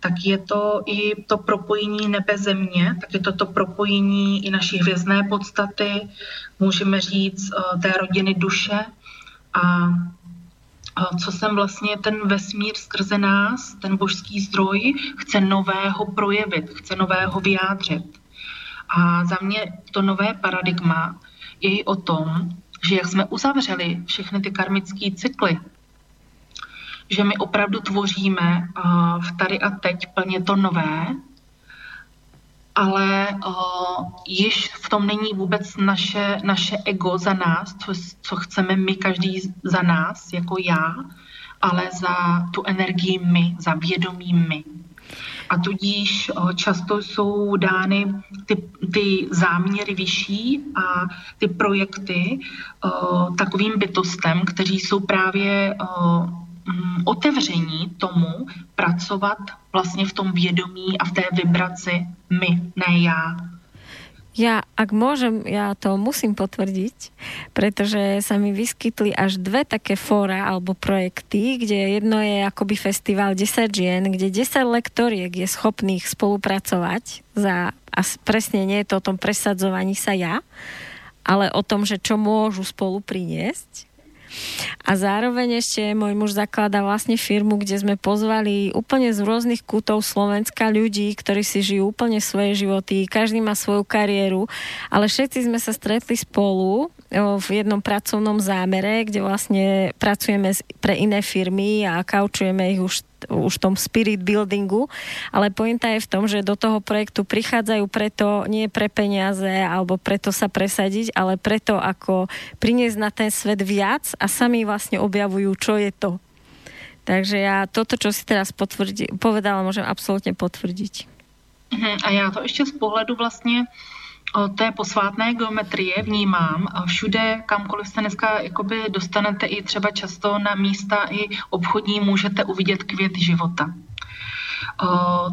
tak je to i to propojení nebe země, tak je to to propojení i naší hvězdné podstaty, můžeme říct eh, té rodiny duše a co jsem vlastně ten vesmír skrze nás, ten božský zdroj, chce nového projevit, chce nového vyjádřit. A za mě to nové paradigma je i o tom, že jak jsme uzavřeli všechny ty karmické cykly, že my opravdu tvoříme v tady a teď plně to nové, ale uh, již v tom není vůbec naše, naše ego za nás, co, co chceme my každý za nás, jako já, ale za tu energii my, za vědomí my. A tudíž uh, často jsou dány ty, ty záměry vyšší a ty projekty uh, takovým bytostem, kteří jsou právě uh, otevření tomu pracovat vlastně v tom vědomí a v té vibraci my, ne já. Ja, ak môžem, ja to musím potvrdiť, pretože sa mi vyskytli až dve také fóra alebo projekty, kde jedno je akoby festival 10 žien, kde 10 lektoriek je schopných spolupracovať za, a presne nie je to o tom presadzovaní sa ja, ale o tom, že čo môžu spolu priniesť a zároveň ešte môj muž zakladá vlastne firmu, kde sme pozvali úplne z rôznych kútov Slovenska ľudí, ktorí si žijú úplne svoje životy, každý má svoju kariéru, ale všetci sme sa stretli spolu v jednom pracovnom zámere, kde vlastne pracujeme pre iné firmy a kaučujeme ich už už tom spirit buildingu, ale pointa je v tom, že do toho projektu prichádzajú preto nie pre peniaze alebo preto sa presadiť, ale preto ako priniesť na ten svet viac a sami vlastne objavujú, čo je to. Takže já toto, čo si teraz potvrdí, povedala, môžem absolútne potvrdiť. Mhm, a já to ještě z pohledu vlastně té posvátné geometrie vnímám všude, kamkoliv se dneska jakoby dostanete i třeba často na místa i obchodní, můžete uvidět květ života.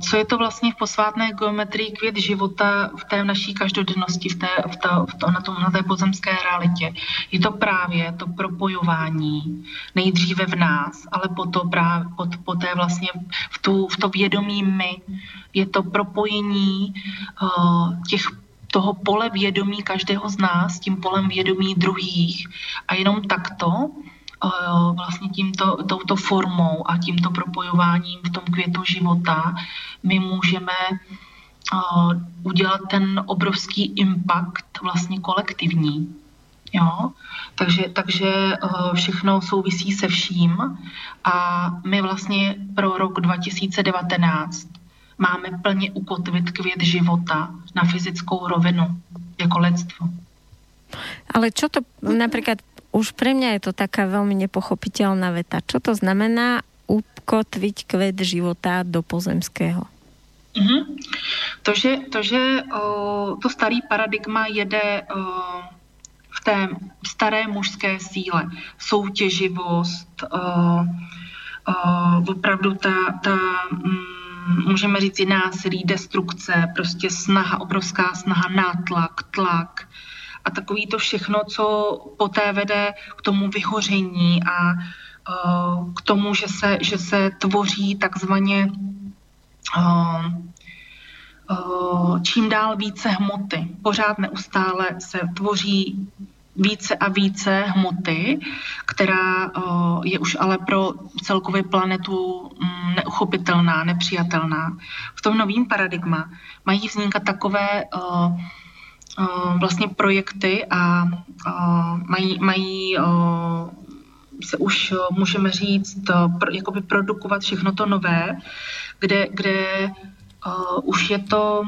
Co je to vlastně v posvátné geometrii květ života v té naší každodennosti, v té, v to, v to, na, tom, na té pozemské realitě? Je to právě to propojování nejdříve v nás, ale potom právě poté vlastně v, tu, v to vědomí my. Je to propojení uh, těch toho pole vědomí každého z nás, tím polem vědomí druhých. A jenom takto eh, vlastně tímto, touto formou a tímto propojováním v tom květu života my můžeme uh, udělat ten obrovský impact vlastně kolektivní. Jo? Takže, takže uh, všechno souvisí se vším a my vlastně pro rok 2019 máme plně ukotvit květ života na fyzickou rovinu jako lidstvo. Ale čo to napríklad, už pre mňa je to taká veľmi nepochopiteľná veta. Čo to znamená ukotviť kvet života do pozemského? Mm-hmm. To, že, to, že o, to starý paradigma jede o, v té staré mužské síle, soutěživost, o, o, opravdu ta, ta mm, můžeme říct i násilí, destrukce, prostě snaha, obrovská snaha, nátlak, tlak a takový to všechno, co poté vede k tomu vyhoření a uh, k tomu, že se, že se tvoří takzvaně uh, čím dál více hmoty. Pořád neustále se tvoří více a více hmoty, která je už ale pro celkově planetu mm, neuchopitelná, nepřijatelná. V tom novém paradigma mají vznikat takové vlastně projekty a mají, mají se už můžeme říct, jakoby produkovat všechno to nové, kde, kde už je to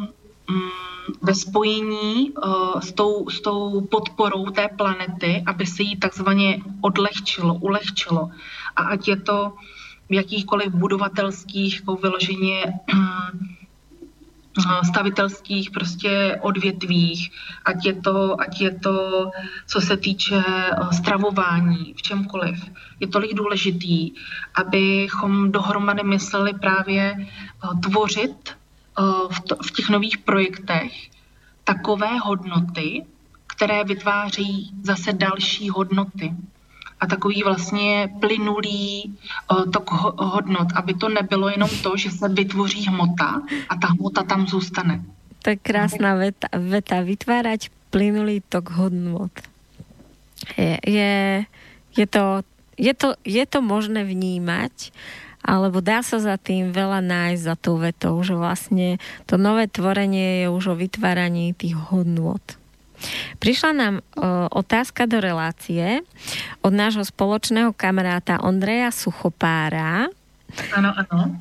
mm, ve spojení uh, s, tou, s tou podporou té planety, aby se jí takzvaně odlehčilo, ulehčilo. A ať je to v jakýchkoliv budovatelských, jako vyloženě uh, stavitelských prostě odvětvích, ať je to, ať je to co se týče stravování, v čemkoliv. Je tolik důležitý, abychom dohromady mysleli právě tvořit Eh, v, to, v těch nových projektech takové hodnoty, které vytvářejí zase další hodnoty. A takový vlastně plynulý uh, tok hodnot, aby to nebylo jenom to, že se vytvoří hmota a ta hmota tam zůstane. To je krásná veta, veta vytvárať plynulý tok hodnot. Je, je, je, to, je, to, je to možné vnímať alebo dá sa za tým veľa nájsť za tou vetou, že vlastne to nové tvorenie je už o vytváraní tých hodnôt. Prišla nám o, otázka do relácie od nášho spoločného kamaráta Ondreja Suchopára, Áno, áno.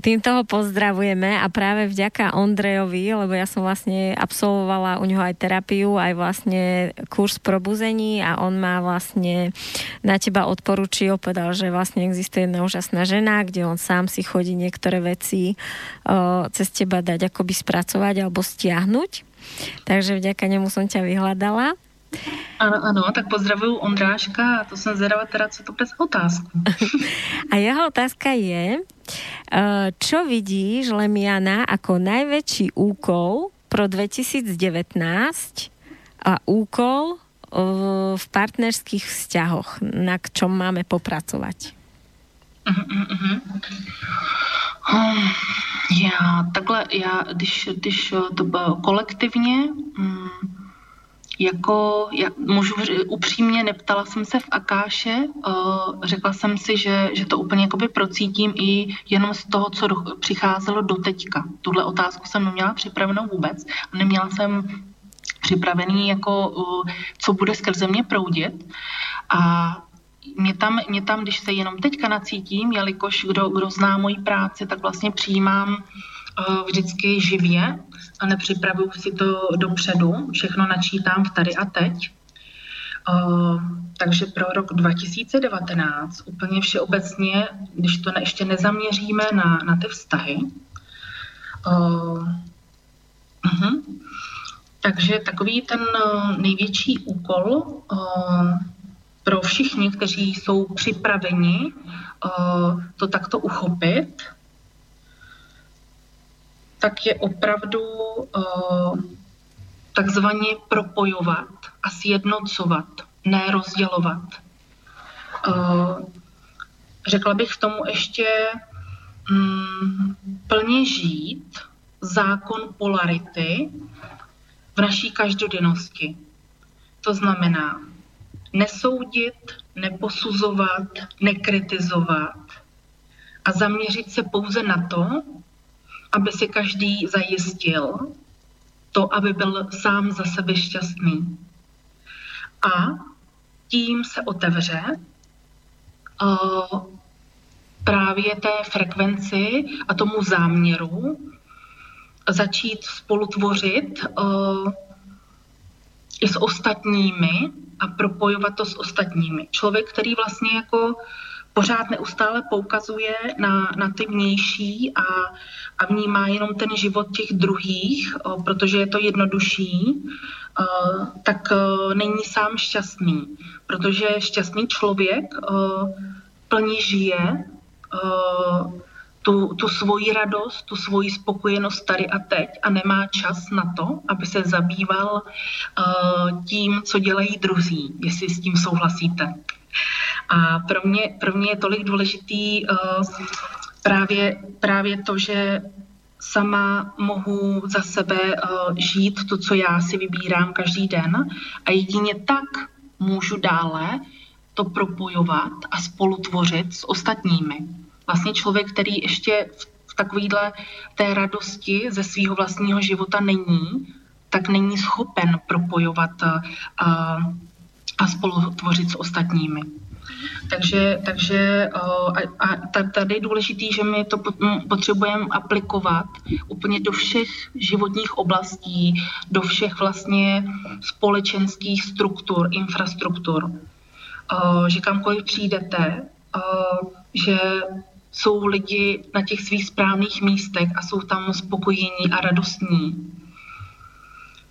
Týmto ho pozdravujeme a práve vďaka Ondrejovi, lebo ja som vlastne absolvovala u neho aj terapiu, aj vlastne kurz probuzení a on má vlastne na teba odporučil, povedal, že vlastne existuje jedna úžasná žena, kde on sám si chodí niektoré veci o, cez teba dať akoby spracovať alebo stiahnuť. Takže vďaka nemu som ťa vyhľadala. Ano, ano, tak pozdravuju Ondráška a to jsem zvedala teda, co to bude za otázku. A jeho otázka je, eh, čo vidíš, Lemiana, ako najväčší úkol pro 2019 a úkol eh, v partnerských vzťahoch, na čom máme popracovať? Uh-huh, uh-huh. Já takhle, já když, když to kolektivně, um, jako, jak, můžu upřímně, neptala jsem se v Akáše, uh, řekla jsem si, že, že to úplně jakoby procítím i jenom z toho, co do, přicházelo do teďka. Tuhle otázku jsem neměla připravenou vůbec neměla jsem připravený, jako, uh, co bude skrze mě proudit. A mě tam, mě tam, když se jenom teďka nacítím, jelikož kdo, kdo zná moji práci, tak vlastně přijímám vždycky živě a nepřipravuju si to dopředu, všechno načítám v tady a teď. Uh, takže pro rok 2019 úplně všeobecně, když to ještě nezaměříme na, na ty vztahy, uh, uh-huh. takže takový ten největší úkol uh, pro všichni, kteří jsou připraveni uh, to takto uchopit, tak je opravdu uh, takzvaně propojovat a sjednocovat, ne rozdělovat. Uh, řekla bych tomu ještě um, plně žít zákon polarity v naší každodennosti. To znamená nesoudit, neposuzovat, nekritizovat a zaměřit se pouze na to, aby si každý zajistil to, aby byl sám za sebe šťastný. A tím se otevře uh, právě té frekvenci a tomu záměru začít spolutvořit uh, i s ostatními a propojovat to s ostatními. Člověk, který vlastně jako pořád neustále poukazuje na, na ty vnější a, a vnímá jenom ten život těch druhých, protože je to jednodušší, tak není sám šťastný. Protože šťastný člověk plně žije tu, tu svoji radost, tu svoji spokojenost tady a teď a nemá čas na to, aby se zabýval tím, co dělají druzí, jestli s tím souhlasíte. A pro mě, pro mě je tolik důležitý uh, právě, právě to, že sama mohu za sebe uh, žít to, co já si vybírám každý den a jedině tak můžu dále to propojovat a spolutvořit s ostatními. Vlastně člověk, který ještě v, takovýhle té radosti ze svého vlastního života není, tak není schopen propojovat uh, a spolutvořit s ostatními. Takže, takže a, a tady je důležité, že my to potřebujeme aplikovat úplně do všech životních oblastí, do všech vlastně společenských struktur, infrastruktur. Že kamkoliv přijdete, že jsou lidi na těch svých správných místech a jsou tam spokojení a radostní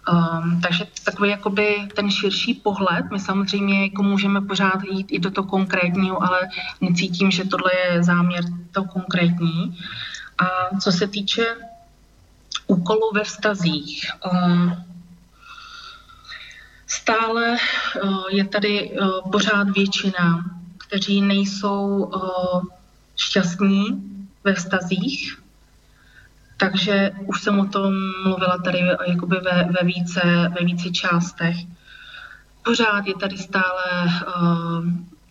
Um, takže takový jakoby ten širší pohled, my samozřejmě jako můžeme pořád jít i do toho konkrétního, ale necítím, že tohle je záměr to konkrétní. A co se týče úkolů ve vztazích, um, stále uh, je tady uh, pořád většina, kteří nejsou uh, šťastní ve vztazích, takže už jsem o tom mluvila tady jakoby ve, ve, více, ve více částech. Pořád je tady stále uh,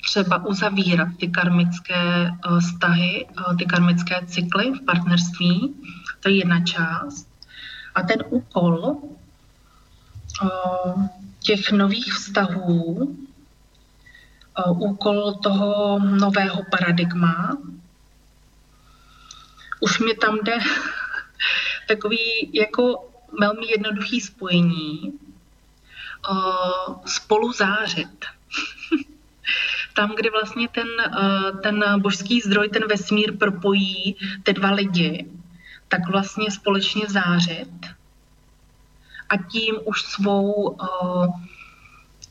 třeba uzavírat ty karmické vztahy, ty karmické cykly v partnerství. To je jedna část. A ten úkol těch nových vztahů, úkol toho nového paradigma, už mi tam jde takový jako velmi jednoduchý spojení. Spolu zářit. Tam, kde vlastně ten, ten božský zdroj, ten vesmír propojí ty dva lidi, tak vlastně společně zářit a tím už svou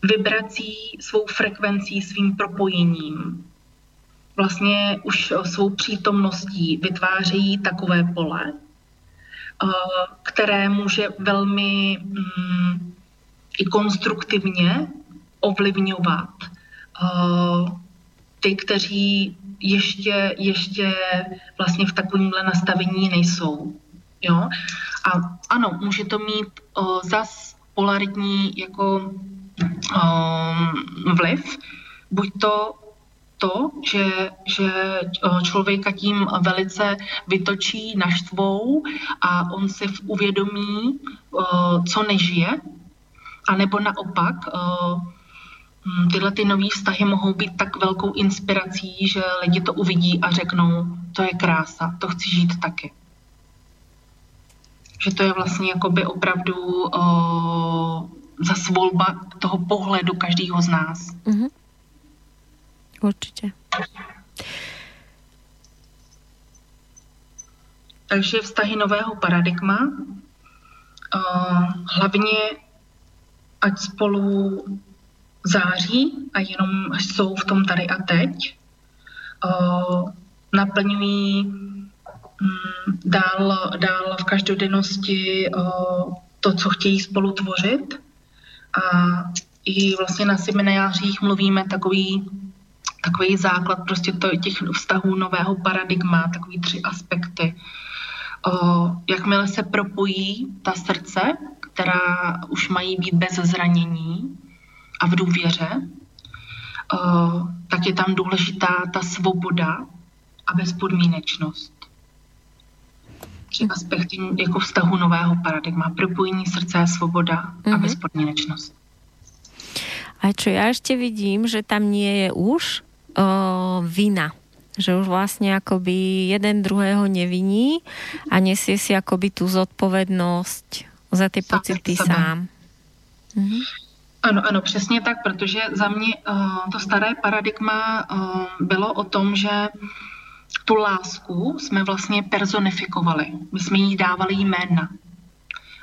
vibrací, svou frekvencí, svým propojením vlastně už svou přítomností vytvářejí takové pole, které může velmi mm, i konstruktivně ovlivňovat ty, kteří ještě, ještě vlastně v takovémhle nastavení nejsou. Jo? A ano, může to mít o, zas polaritní jako vliv, buď to to, že, že člověka tím velice vytočí, naštvou a on si uvědomí, co nežije, a nebo naopak hm, tyhle ty nové vztahy mohou být tak velkou inspirací, že lidi to uvidí a řeknou, to je krása, to chci žít taky. Že to je vlastně jakoby opravdu uh, zase volba toho pohledu každého z nás. Mm-hmm. Určitě. Takže vztahy nového paradigma, uh, hlavně ať spolu září a jenom jsou v tom tady a teď, uh, naplňují um, dál, dál v každodennosti uh, to, co chtějí spolu tvořit. A i vlastně na seminářích mluvíme takový takový základ prostě to, těch vztahů nového paradigma, takový tři aspekty. O, jakmile se propojí ta srdce, která už mají být bez zranění a v důvěře, o, tak je tam důležitá ta svoboda a bezpodmínečnost. Tři aspekty jako vztahu nového paradigma. Propojení srdce a svoboda mm-hmm. a mhm. bezpodmínečnost. A čo ja ešte vidím, že tam nie je už vina že už vlastne akoby jeden druhého neviní a nesie si akoby tu zodpovednosť za ty pocity sám. sám. Mhm. Ano, ano, přesně tak, protože za mě uh, to staré paradigma uh, bylo o tom, že tu lásku jsme vlastně personifikovali. My jsme jí dávali jména.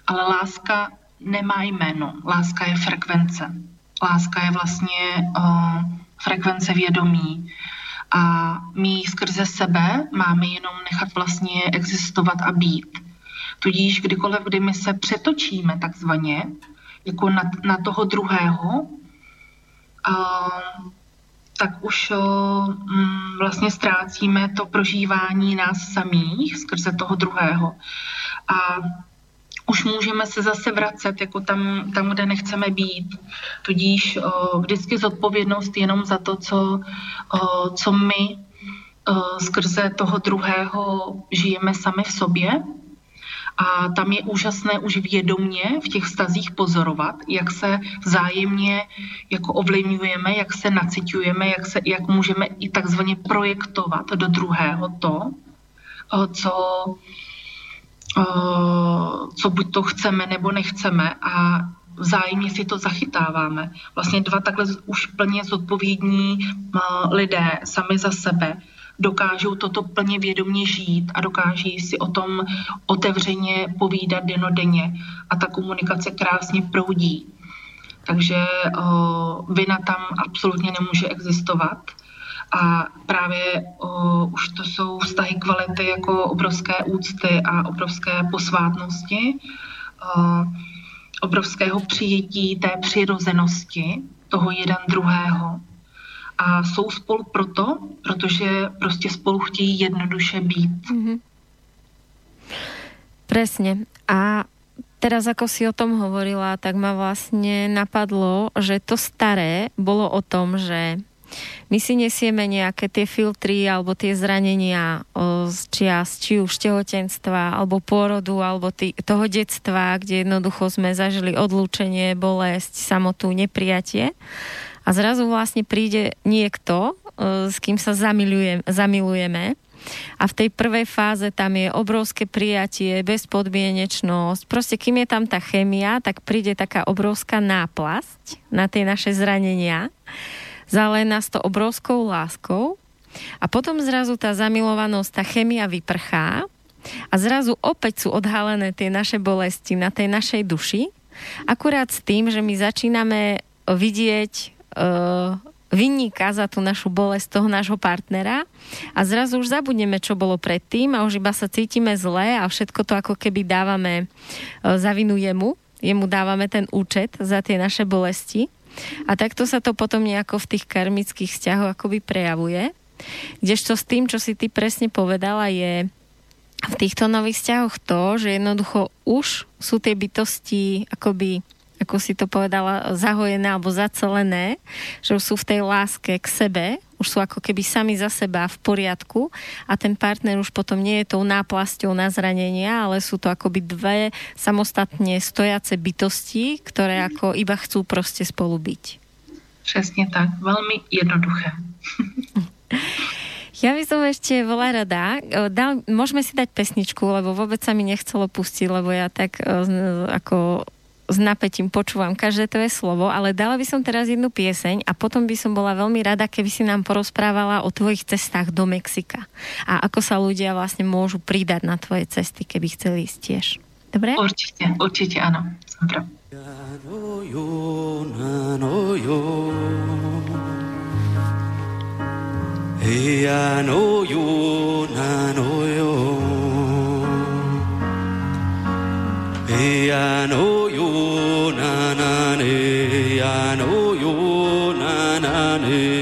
Ale láska nemá jméno. Láska je frekvence. Láska je vlastně uh, frekvence vědomí. A my skrze sebe máme jenom nechat vlastně existovat a být. Tudíž kdykoliv, kdy my se přetočíme takzvaně, jako na, na toho druhého, uh, tak už uh, vlastně ztrácíme to prožívání nás samých skrze toho druhého. A už můžeme se zase vracet jako tam, tam kde nechceme být. Tudíž o, vždycky zodpovědnost jenom za to, co, o, co my o, skrze toho druhého žijeme sami v sobě. A tam je úžasné už vědomně v těch vztazích pozorovat, jak se vzájemně jako ovlivňujeme, jak se naciťujeme, jak, se, jak můžeme i takzvaně projektovat do druhého to, co, co buď to chceme nebo nechceme a vzájemně si to zachytáváme. Vlastně dva takhle už plně zodpovědní lidé sami za sebe dokážou toto plně vědomě žít a dokáží si o tom otevřeně povídat denodenně a ta komunikace krásně proudí. Takže o, vina tam absolutně nemůže existovat a právě o, už to jsou vztahy kvality jako obrovské úcty a obrovské posvátnosti, o, obrovského přijetí té přirozenosti toho jeden druhého. A jsou spolu proto, protože prostě spolu chtějí jednoduše být. Mm-hmm. Presne. A teraz, ako si o tom hovorila, tak ma vlastne napadlo, že to staré bolo o tom, že my si nesieme nejaké tie filtry alebo tie zranenia z čias, či už tehotenstva, alebo pôrodu, alebo tý, toho detstva, kde jednoducho sme zažili odlúčenie, bolesť, samotu, neprijatie. A zrazu vlastne príde niekto, s kým sa zamilujeme, zamilujeme a v tej prvej fáze tam je obrovské prijatie, bezpodmienečnosť. Proste kým je tam tá chemia, tak príde taká obrovská náplasť na tie naše zranenia zaleje nás to obrovskou láskou. A potom zrazu tá zamilovanosť, tá chemia vyprchá a zrazu opäť sú odhalené tie naše bolesti na tej našej duši, akurát s tým, že my začíname vidieť uh, vyníka za tú našu bolesť toho nášho partnera a zrazu už zabudneme, čo bolo predtým a už iba sa cítime zle a všetko to ako keby dávame uh, za vinu jemu, jemu dávame ten účet za tie naše bolesti a takto sa to potom nejako v tých karmických vzťahoch akoby prejavuje. Kdežto s tým, čo si ty presne povedala, je v týchto nových vzťahoch to, že jednoducho už sú tie bytosti akoby ako si to povedala, zahojené alebo zacelené, že už sú v tej láske k sebe, už sú ako keby sami za seba v poriadku a ten partner už potom nie je tou náplasťou na zranenia, ale sú to akoby dve samostatne stojace bytosti, ktoré ako iba chcú proste spolu byť. Přesně tak, veľmi jednoduché. Ja by som ešte bola rada, dal, môžeme si dať pesničku, lebo vôbec sa mi nechcelo pustiť, lebo ja tak ako s napätím počúvam každé tvoje slovo, ale dala by som teraz jednu pieseň a potom by som bola veľmi rada, keby si nám porozprávala o tvojich cestách do Mexika a ako sa ľudia vlastne môžu pridať na tvoje cesty, keby chceli ísť tiež. Dobre? Určite, určite áno. Dobre. Ja no yo, na no yo. I know you na na ne I know you na na ne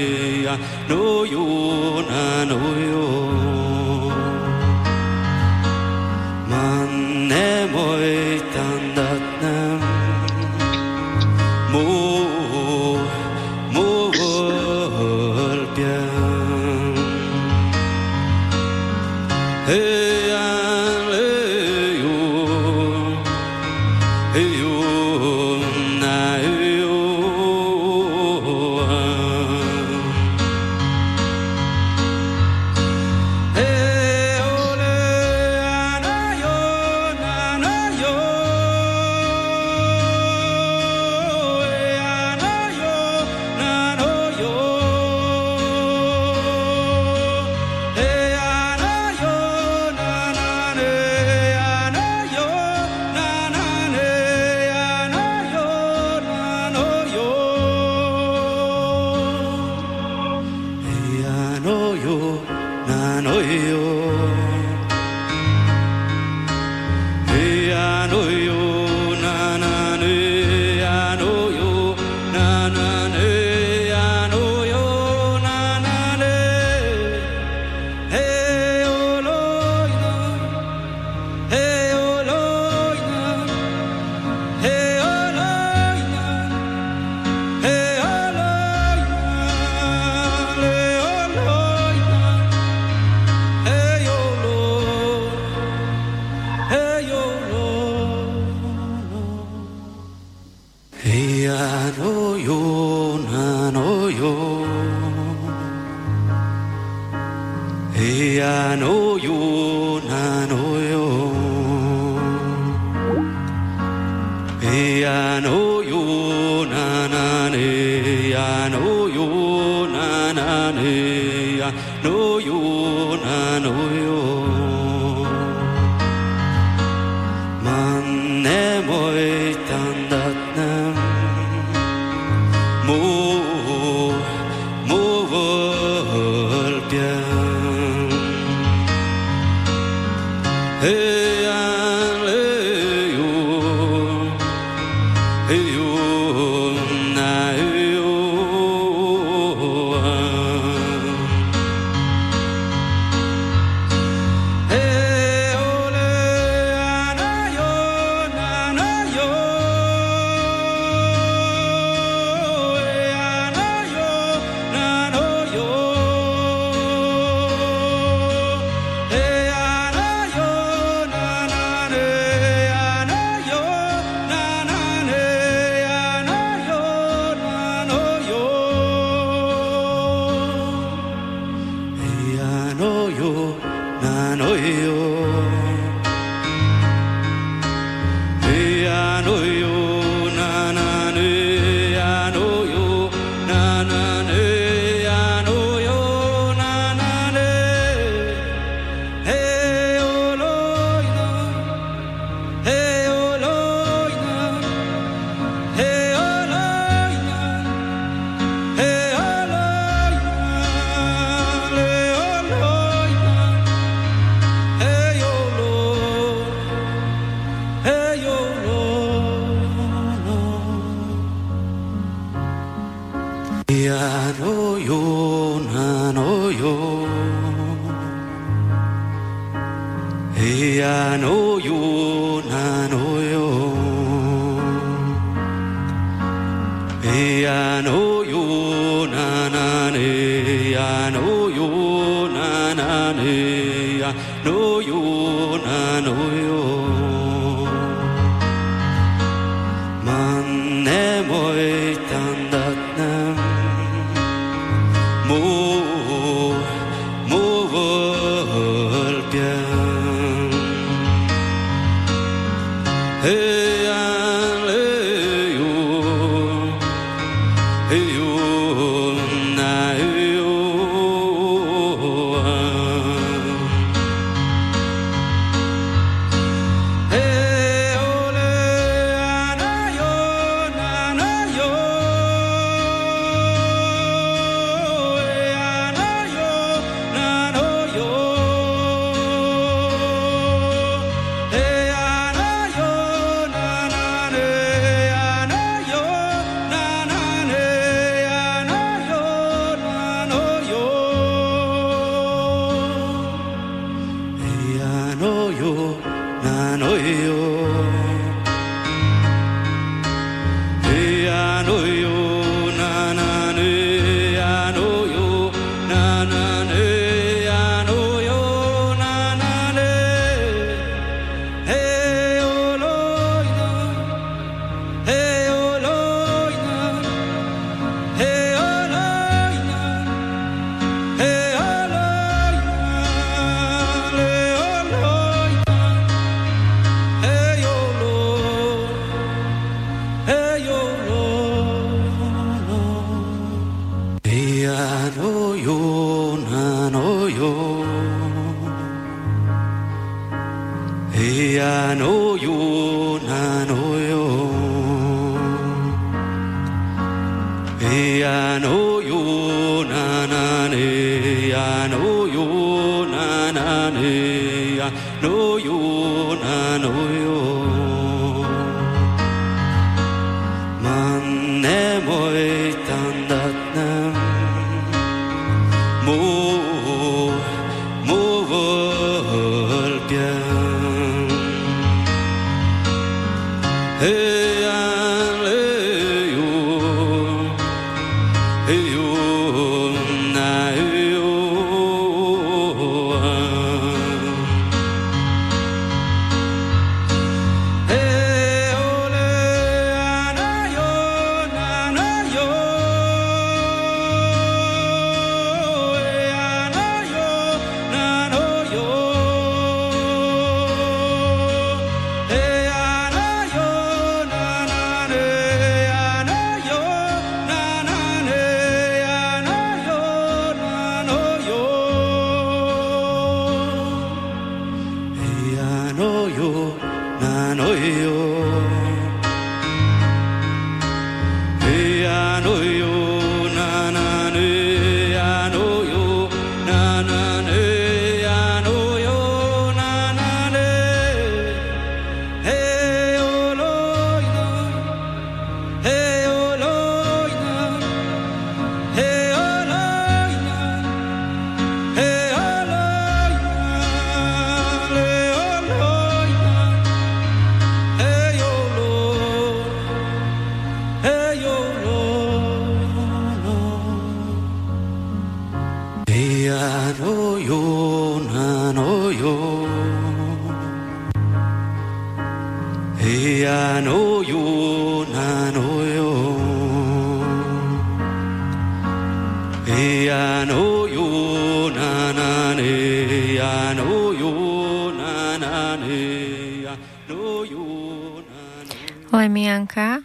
Lemianka.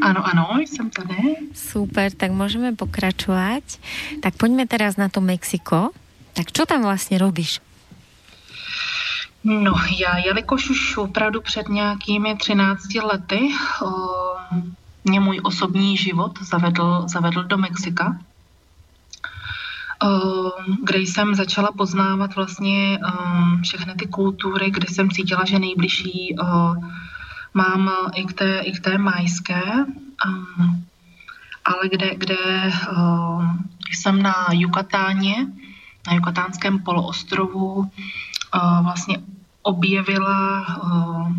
Ano, ano, jsem tady. Super, tak můžeme pokračovat. Tak pojďme teraz na to Mexiko. Tak čo tam vlastně robíš? No, já, jelikož už opravdu před nějakými 13 lety o, mě můj osobní život zavedl, zavedl do Mexika, o, kde jsem začala poznávat vlastně o, všechny ty kultury, kde jsem cítila, že nejbližší o, mám i k té, i k té majské, um, ale kde, kde uh, jsem na Jukatáně, na Jukatánském poloostrovu uh, vlastně objevila uh,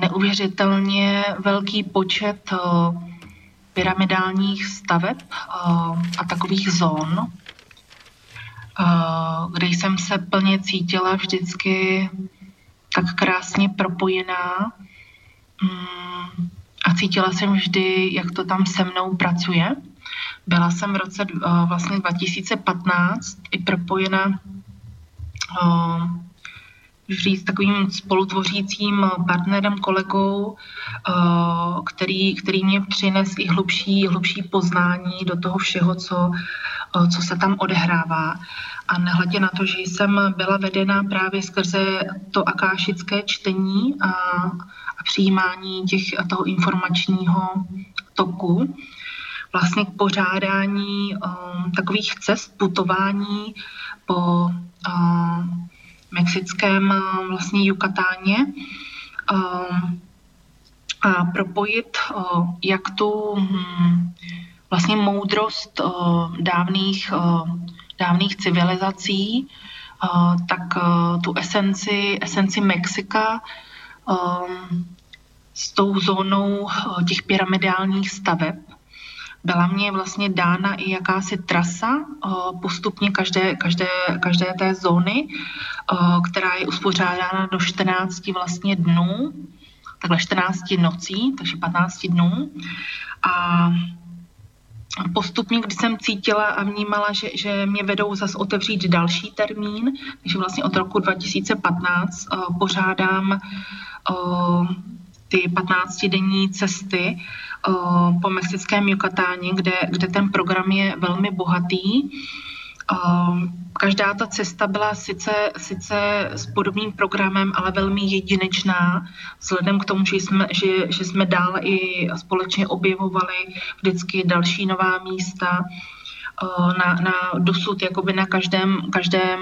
neuvěřitelně velký počet uh, pyramidálních staveb a takových zón, kde jsem se plně cítila vždycky tak krásně propojená mm, a cítila jsem vždy, jak to tam se mnou pracuje. Byla jsem v roce uh, vlastně 2015 i propojena uh, říct, takovým spolutvořícím partnerem, kolegou, uh, který, který mě přines i hlubší, hlubší poznání do toho všeho, co, co se tam odehrává. A nehledě na to, že jsem byla vedena právě skrze to akášické čtení a, a přijímání těch, toho informačního toku, vlastně k pořádání um, takových cest, putování po um, mexickém um, vlastně Jukatáně um, a propojit uh, jak tu um, vlastně moudrost uh, dávných uh, dávných civilizací, uh, tak uh, tu esenci, esenci Mexika um, s tou zónou uh, těch pyramidálních staveb. Byla mě vlastně dána i jakási trasa postupně každé, každé, každé té zóny, která je uspořádána do 14 vlastně dnů, takhle 14 nocí, takže 15 dnů. A postupně, když jsem cítila a vnímala, že, že mě vedou zase otevřít další termín, takže vlastně od roku 2015 uh, eh, pořádám uh, ty 15-denní cesty uh, po mexickém Yucatáně, kde, kde ten program je velmi bohatý. Uh, každá ta cesta byla sice, sice s podobným programem, ale velmi jedinečná, vzhledem k tomu, že jsme, že, že jsme dále i společně objevovali vždycky další nová místa, na, na dosud jakoby na každém, každém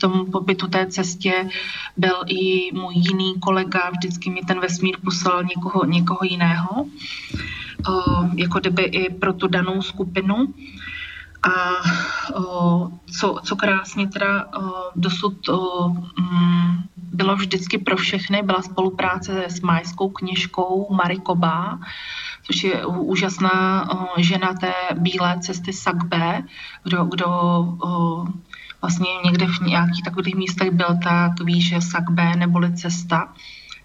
tom pobytu té cestě byl i můj jiný kolega, vždycky mi ten vesmír poslal někoho, někoho jiného, jako kdyby i pro tu danou skupinu. A co, co krásně teda dosud mm, bylo vždycky pro všechny, byla spolupráce s majskou kněžkou Marikoba, což je úžasná žena té bílé cesty Sakbe, kdo, kdo vlastně někde v nějakých takových místech byl, tak ví, že Sakbe neboli cesta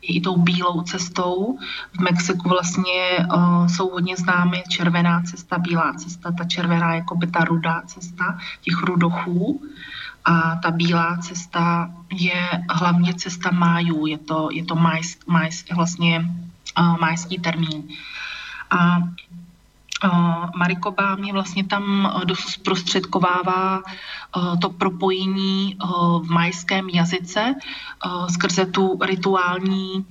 i tou bílou cestou. V Mexiku vlastně uh, jsou hodně známy červená cesta, bílá cesta. Ta červená jako by ta rudá cesta těch rudochů a ta bílá cesta je hlavně cesta májů. Je to, je to majsk, majsk, vlastně uh, majský termín. A Marikoba mě vlastně tam dost zprostředkovává uh, to propojení uh, v majském jazyce skrze tu rituální,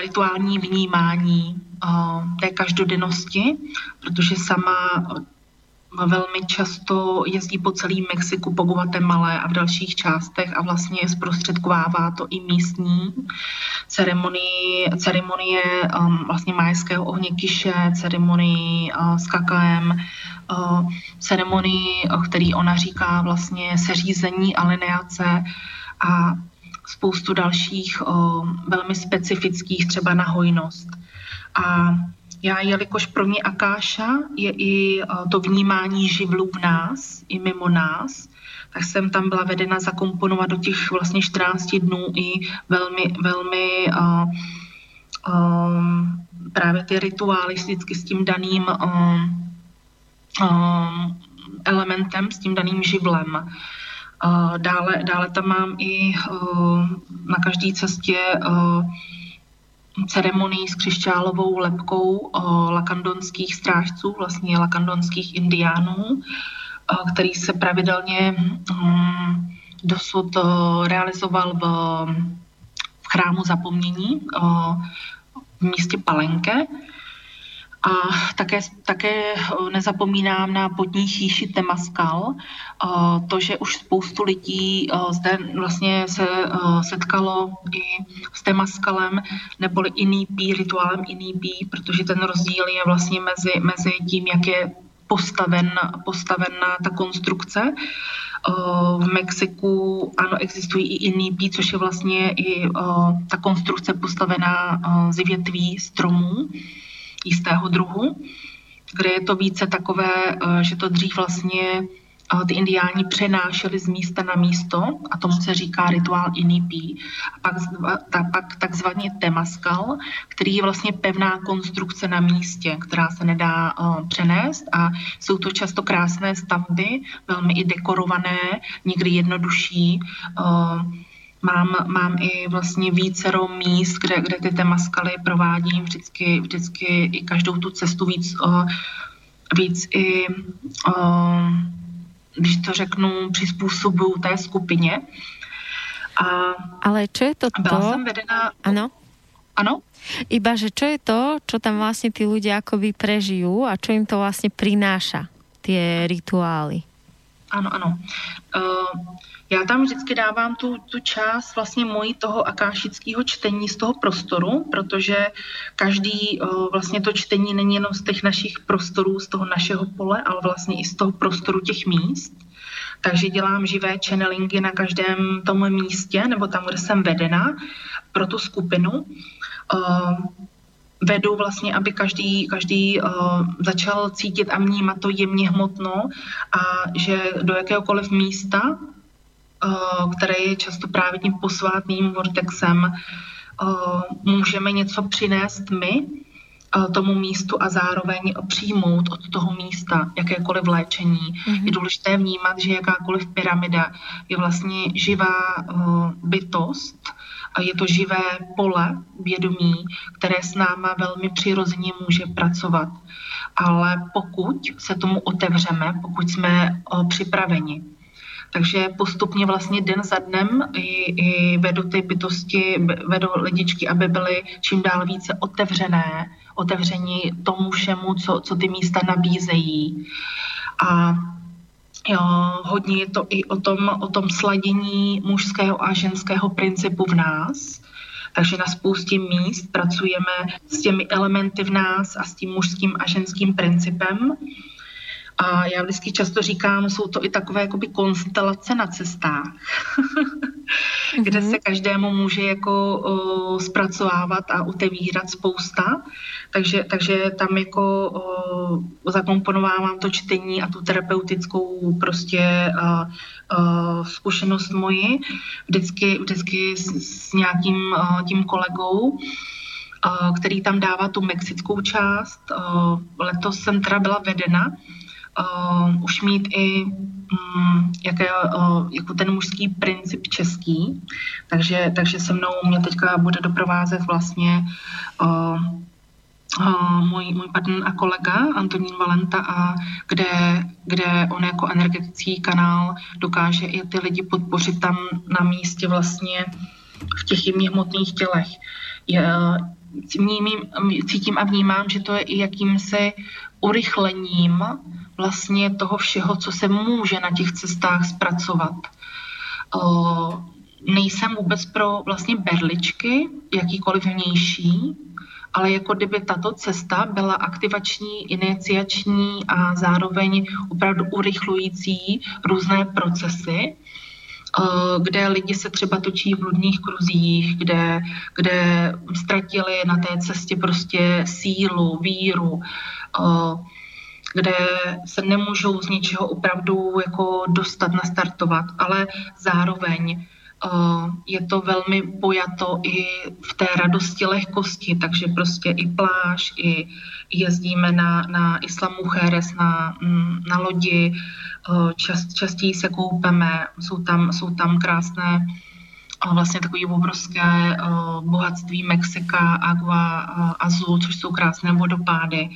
rituální vnímání té každodennosti, protože sama velmi často jezdí po celém Mexiku, po Guatemala a v dalších částech a vlastně zprostředkovává to i místní ceremonii, ceremonie um, vlastně majského ohněkyše, ceremonii uh, s kakaem, uh, ceremonii, uh, který ona říká vlastně seřízení alineace a spoustu dalších uh, velmi specifických třeba na hojnost. A já, jelikož pro mě Akáša je i to vnímání živlů v nás, i mimo nás, tak jsem tam byla vedena zakomponovat do těch vlastně 14 dnů i velmi, velmi uh, um, právě ty rituály vždycky s tím daným um, um, elementem, s tím daným živlem. Dále, dále tam mám i na každé cestě ceremonii s křišťálovou lepkou lakandonských strážců, vlastně lakandonských indiánů, který se pravidelně mm, dosud realizoval v, v chrámu zapomnění v místě Palenke. A také, také nezapomínám na podní chýši Temaskal. To, že už spoustu lidí zde vlastně se setkalo i s Temaskalem, neboli inýpí, rituálem inýpí, protože ten rozdíl je vlastně mezi, mezi tím, jak je postaven, postavená ta konstrukce. V Mexiku ano, existují i inýpí, což je vlastně i ta konstrukce postavená z větví stromů jistého druhu, kde je to více takové, eh, že to dřív vlastně eh, ty indiáni přenášeli z místa na místo a tomu se říká rituál inipí. A pak, ta, pak takzvaný temaskal, který je vlastně pevná konstrukce na místě, která se nedá uh, přenést a jsou to často krásné stavby, velmi i dekorované, někdy jednodušší, uh, Mám, mám i vlastně vícero míst, kde, kde ty temaskaly provádím vždycky, vždycky i každou tu cestu víc, o, víc i, o, když to řeknu, přizpůsobuju té skupině. A Ale čo je to byla to? jsem vedena... Ano? Ano? Iba, že čo je to, čo tam vlastne tí ľudia akoby prežijú a čo im to vlastne prináša, tie rituály? Ano, ano. Uh, já tam vždycky dávám tu, tu část vlastně mojí toho akášického čtení z toho prostoru, protože každý vlastně to čtení není jenom z těch našich prostorů, z toho našeho pole, ale vlastně i z toho prostoru těch míst. Takže dělám živé channelingy na každém tom místě, nebo tam, kde jsem vedena pro tu skupinu. Vedu vlastně, aby každý, každý začal cítit a vnímat to jemně hmotno a že do jakéhokoliv místa Eh, které je často právě tím posvátným vortexem, eh, můžeme něco přinést my eh, tomu místu a zároveň přijmout od toho místa jakékoliv léčení. Mm-hmm. Je důležité vnímat, že jakákoliv pyramida je vlastně živá bytost, a je to živé pole vědomí, které s náma velmi přirozeně může pracovat. Ale pokud se tomu otevřeme, pokud jsme připraveni, takže postupně vlastně den za dnem i, i vedu ty bytosti, vedu lidičky, aby byly čím dál více otevřené, otevření tomu všemu, co, co ty místa nabízejí. A jo, hodně je to i o tom, o tom sladění mužského a ženského principu v nás. Takže na spoustě míst pracujeme s těmi elementy v nás a s tím mužským a ženským principem. A já vždycky často říkám, jsou to i takové jakoby konstelace na cestách, kde se mhm. každému může jako o, zpracovávat a otevírat spousta. Takže, takže tam jako o, zakomponovávám to čtení a tu terapeutickou prostě zkušenost moji vždycky, vždycky s, s nějakým tím kolegou který tam dává tu mexickou část. Letos jsem teda byla vedena uh, už mít i um, jaké, uh, jako ten mužský princip český, takže, takže se mnou mě teďka bude doprovázet vlastně uh, uh, můj, můj partner a kolega Antonín Valenta, a kde, kde on jako energetický kanál dokáže i ty lidi podpořit tam na místě vlastně v těch jemně hmotných tělech. Je, cítím a vnímám, že to je i jakýmsi urychlením vlastně toho všeho, co se může na těch cestách zpracovat. Nejsem vůbec pro vlastně berličky, jakýkoliv vnější, ale jako kdyby tato cesta byla aktivační, iniciační a zároveň opravdu urychlující různé procesy, kde lidi se třeba točí v bludných kruzích, kde, kde ztratili na té cestě prostě sílu, víru, kde se nemůžou z ničeho opravdu jako dostat, nastartovat, ale zároveň je to velmi pojato i v té radosti lehkosti, takže prostě i pláž, i jezdíme na, na Islamu Cheres, na, mm, na lodi, čast, častěji se koupeme, jsou tam, jsou tam krásné vlastně takové obrovské bohatství Mexika, Agua Azul, což jsou krásné vodopády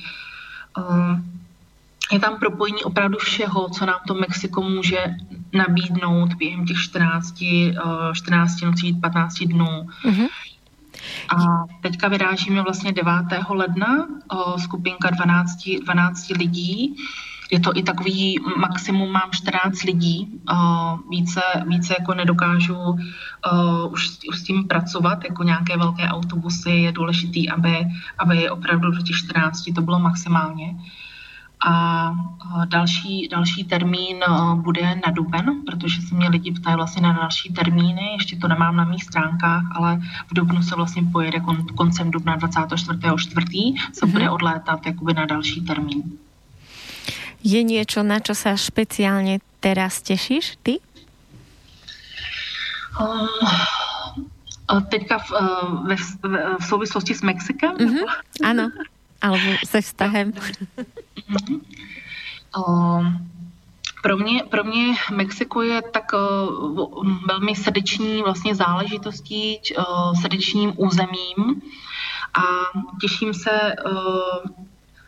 je tam propojení opravdu všeho, co nám to Mexiko může nabídnout během těch 14, 14 eh, nocí, 15 dnů. Mm-hmm. A teďka vyrážíme vlastně 9. ledna, eh, skupinka 12, 12 lidí. Je to i takový maximum, mám 14 lidí, eh, více, více jako nedokážu už, už s tím pracovat, jako nějaké velké autobusy, je důležitý, aby, aby opravdu do těch 14 to bylo maximálně. A další, další termín bude na duben, protože se mě lidi ptají vlastně na další termíny, ještě to nemám na mých stránkách, ale v dubnu se vlastně pojede kon, koncem dubna 24.4. se bude mhm. odlétat jakoby na další termín. Je něco, na čo se speciálně teraz těšíš ty? Um, teďka v, v, v, v souvislosti s Mexikem? Mm-hmm, ano, alebo se vztahem. Um, pro mě, pro mě Mexiko je tak uh, velmi srdeční vlastně záležitostí, uh, srdečním územím a těším se uh,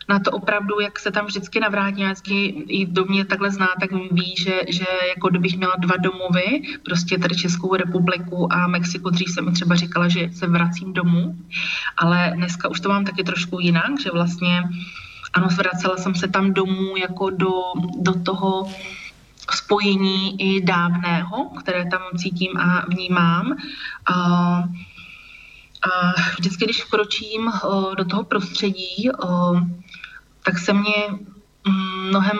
na to opravdu, jak se tam vždycky navrátí, vždycky i do mě takhle zná, tak ví, že, že jako kdybych měla dva domovy, prostě tady Českou republiku a Mexiko, dřív jsem třeba říkala, že se vracím domů, ale dneska už to mám taky trošku jinak, že vlastně ano, zvracela jsem se tam domů jako do, do toho spojení i dávného, které tam cítím a vnímám. A, a vždycky, když vkročím do toho prostředí, tak se mě mnohem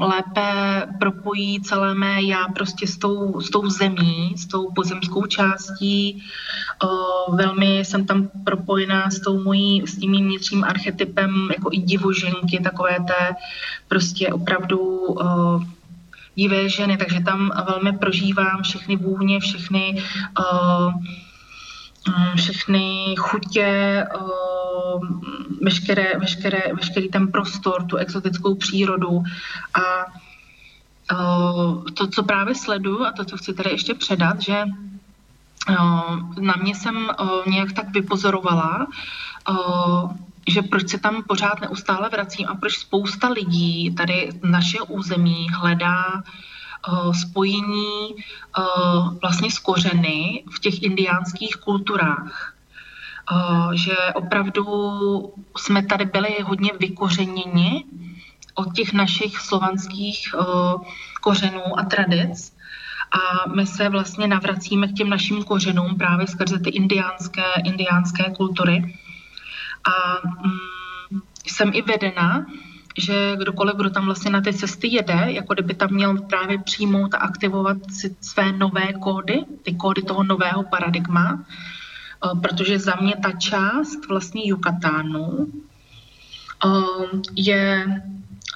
lépe propojí celé mé já prostě s tou, s tou zemí, s tou pozemskou částí. Velmi jsem tam propojená s tou mojí, s tím vnitřním archetypem jako i divoženky, takové té prostě opravdu divé ženy, takže tam velmi prožívám všechny vůně, všechny všechny chutě, veškeré, veškeré, veškerý ten prostor, tu exotickou přírodu a to, co právě sleduju a to, co chci tady ještě předat, že na mě jsem nějak tak vypozorovala, že proč se tam pořád neustále vracím a proč spousta lidí tady naše území hledá spojení vlastně s kořeny v těch indiánských kulturách že opravdu jsme tady byli hodně vykořeněni od těch našich slovanských kořenů a tradic. A my se vlastně navracíme k těm našim kořenům právě skrze ty indiánské, indiánské kultury. A mm, jsem i vedena, že kdokoliv, kdo tam vlastně na ty cesty jede, jako kdyby tam měl právě přijmout a aktivovat si své nové kódy, ty kódy toho nového paradigma, Eh, protože za mě ta část vlastně Yukatánu eh, je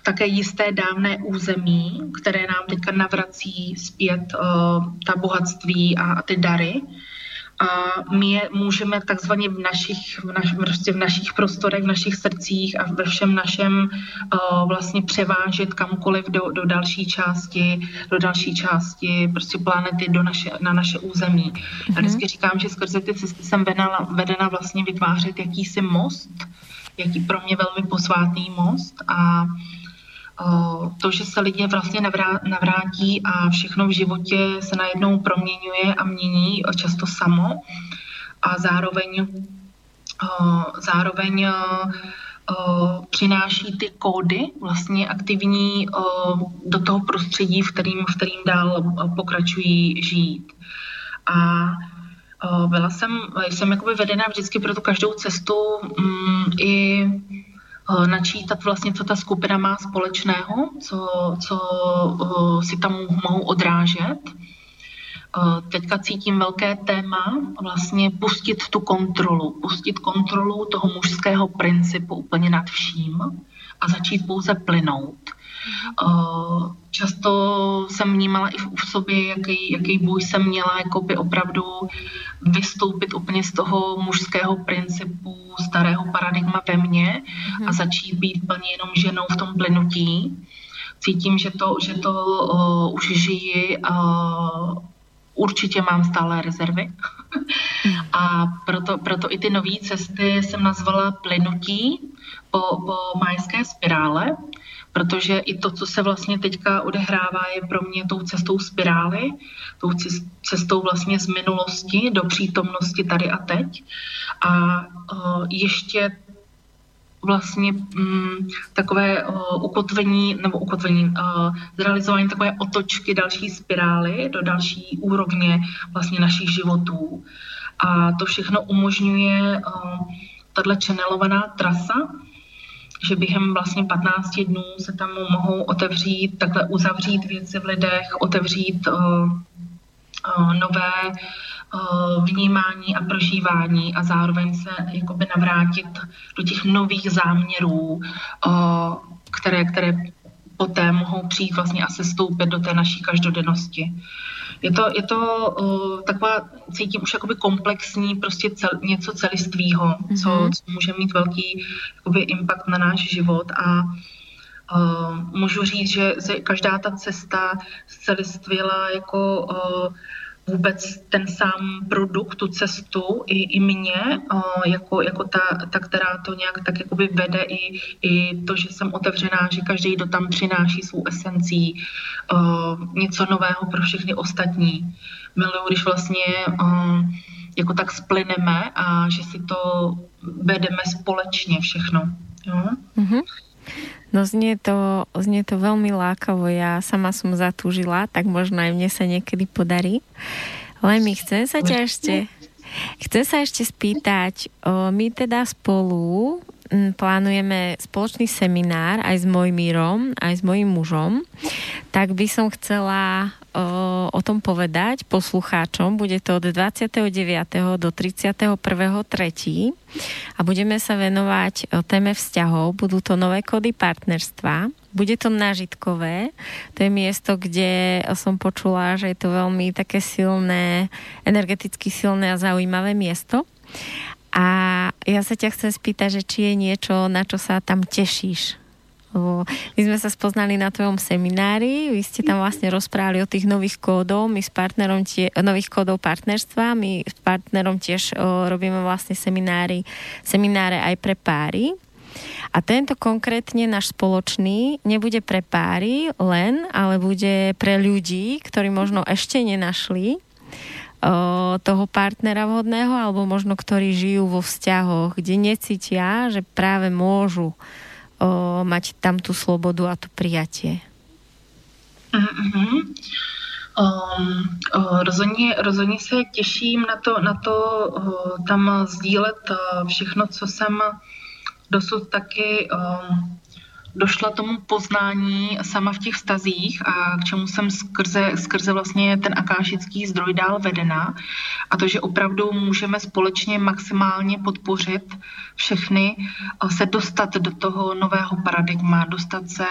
také jisté dávné území, které nám teďka navrací zpět eh, ta bohatství a ty dary a my je můžeme takzvaně v našich, v, naš, prostě v našich prostorech, v našich srdcích a ve všem našem uh, vlastně převážet kamkoliv do, do další části, do další části prostě planety, do naše, na naše území. Mm-hmm. Já vždycky říkám, že skrze ty cesty jsem vedena, vedena vlastně vytvářet jakýsi most, jaký pro mě velmi posvátný most a to, že se lidi vlastně navrátí a všechno v životě se najednou proměňuje a mění často samo a zároveň, zároveň přináší ty kódy vlastně aktivní do toho prostředí, v kterým, v kterým dál pokračují žít. A byla jsem, jsem jakoby vedena vždycky pro tu každou cestu mm, i Eh, načítat vlastně, co ta skupina má společného, co, co eh, si tam mohou odrážet. Eh, teďka cítím velké téma, vlastně pustit tu kontrolu, pustit kontrolu toho mužského principu úplně nad vším a začít pouze plynout. Často jsem vnímala i v sobě, jaký, jaký bůj jsem měla, jako by opravdu vystoupit úplně z toho mužského principu, starého paradigma ve mně a začít být plně jenom ženou v tom plynutí. Cítím, že to, že to uh, už žiji uh, určitě mám stále rezervy. A proto, proto i ty nové cesty jsem nazvala plynutí po, po majské spirále, protože i to, co se vlastně teďka odehrává, je pro mě tou cestou spirály, tou cestou vlastně z minulosti do přítomnosti tady a teď. A uh, ještě vlastně mm, takové uh, ukotvení, nebo ukotvení, uh, zrealizování takové otočky další spirály do další úrovně vlastně našich životů. A to všechno umožňuje uh, tato channelovaná trasa, že během vlastně 15 dnů se tam mohou otevřít, takhle uzavřít věci v lidech, otevřít uh, uh, nové uh, vnímání a prožívání a zároveň se jakoby navrátit do těch nových záměrů, které, které poté mohou přijít vlastně a se stoupit do té naší každodennosti. Je to, je to uh, taková, cítím už jakoby komplexní, prostě cel, něco celistvýho, mm-hmm. co, mhm. co může mít velký jakoby impact na náš život a uh, můžu říct, že každá ta cesta celistvěla jako uh, vůbec ten sám produkt, tu cestu i, i mě, jako, jako ta, ta, která to nějak tak jakoby vede i, i to, že jsem otevřená, že každý, kdo tam přináší svou esencí, něco nového pro všechny ostatní. Miluju, když vlastně jako tak splyneme a že si to vedeme společně všechno. Jo? Mm-hmm. No znie to, znie to veľmi lákavo. Ja sama som zatúžila, tak možno aj mne sa niekedy podarí. Lemi, chcem sa ťa ešte, chcem sa ešte spýtať, o, my teda spolu plánujeme spoločný seminár aj s mojím Mírom, aj s mojím mužom, tak by som chcela o, tom povedať poslucháčom. Bude to od 29. do 31.3. a budeme sa venovať téme vzťahov. Budú to nové kódy partnerstva. Bude to nažitkové. To je miesto, kde som počula, že je to veľmi také silné, energeticky silné a zaujímavé miesto. Ja sa ťa chcem spýtať, že či je niečo, na čo sa tam tešíš my sme sa spoznali na tvojom seminári, vy ste tam vlastne rozprávali o tých nových kódov, my s partnerom tie, nových kódov partnerstva, my s partnerom tiež o, robíme vlastne seminári, semináre aj pre páry. A tento konkrétne náš spoločný nebude pre páry len, ale bude pre ľudí, ktorí možno ešte nenašli toho partnera vhodného, alebo možno ktorí žijú vo vzťahoch, kde necítia, že práve môžu o, mať tam tu slobodu a to prijatie. Mm-hmm. Um, rozhodně, rozhodně se těším na to, na to tam sdílet všechno, co jsem dosud taky um, došla tomu poznání sama v těch vztazích a k čemu jsem skrze, skrze vlastně ten akášický zdroj dál vedena a to, že opravdu můžeme společně maximálně podpořit všechny se dostat do toho nového paradigma, dostat se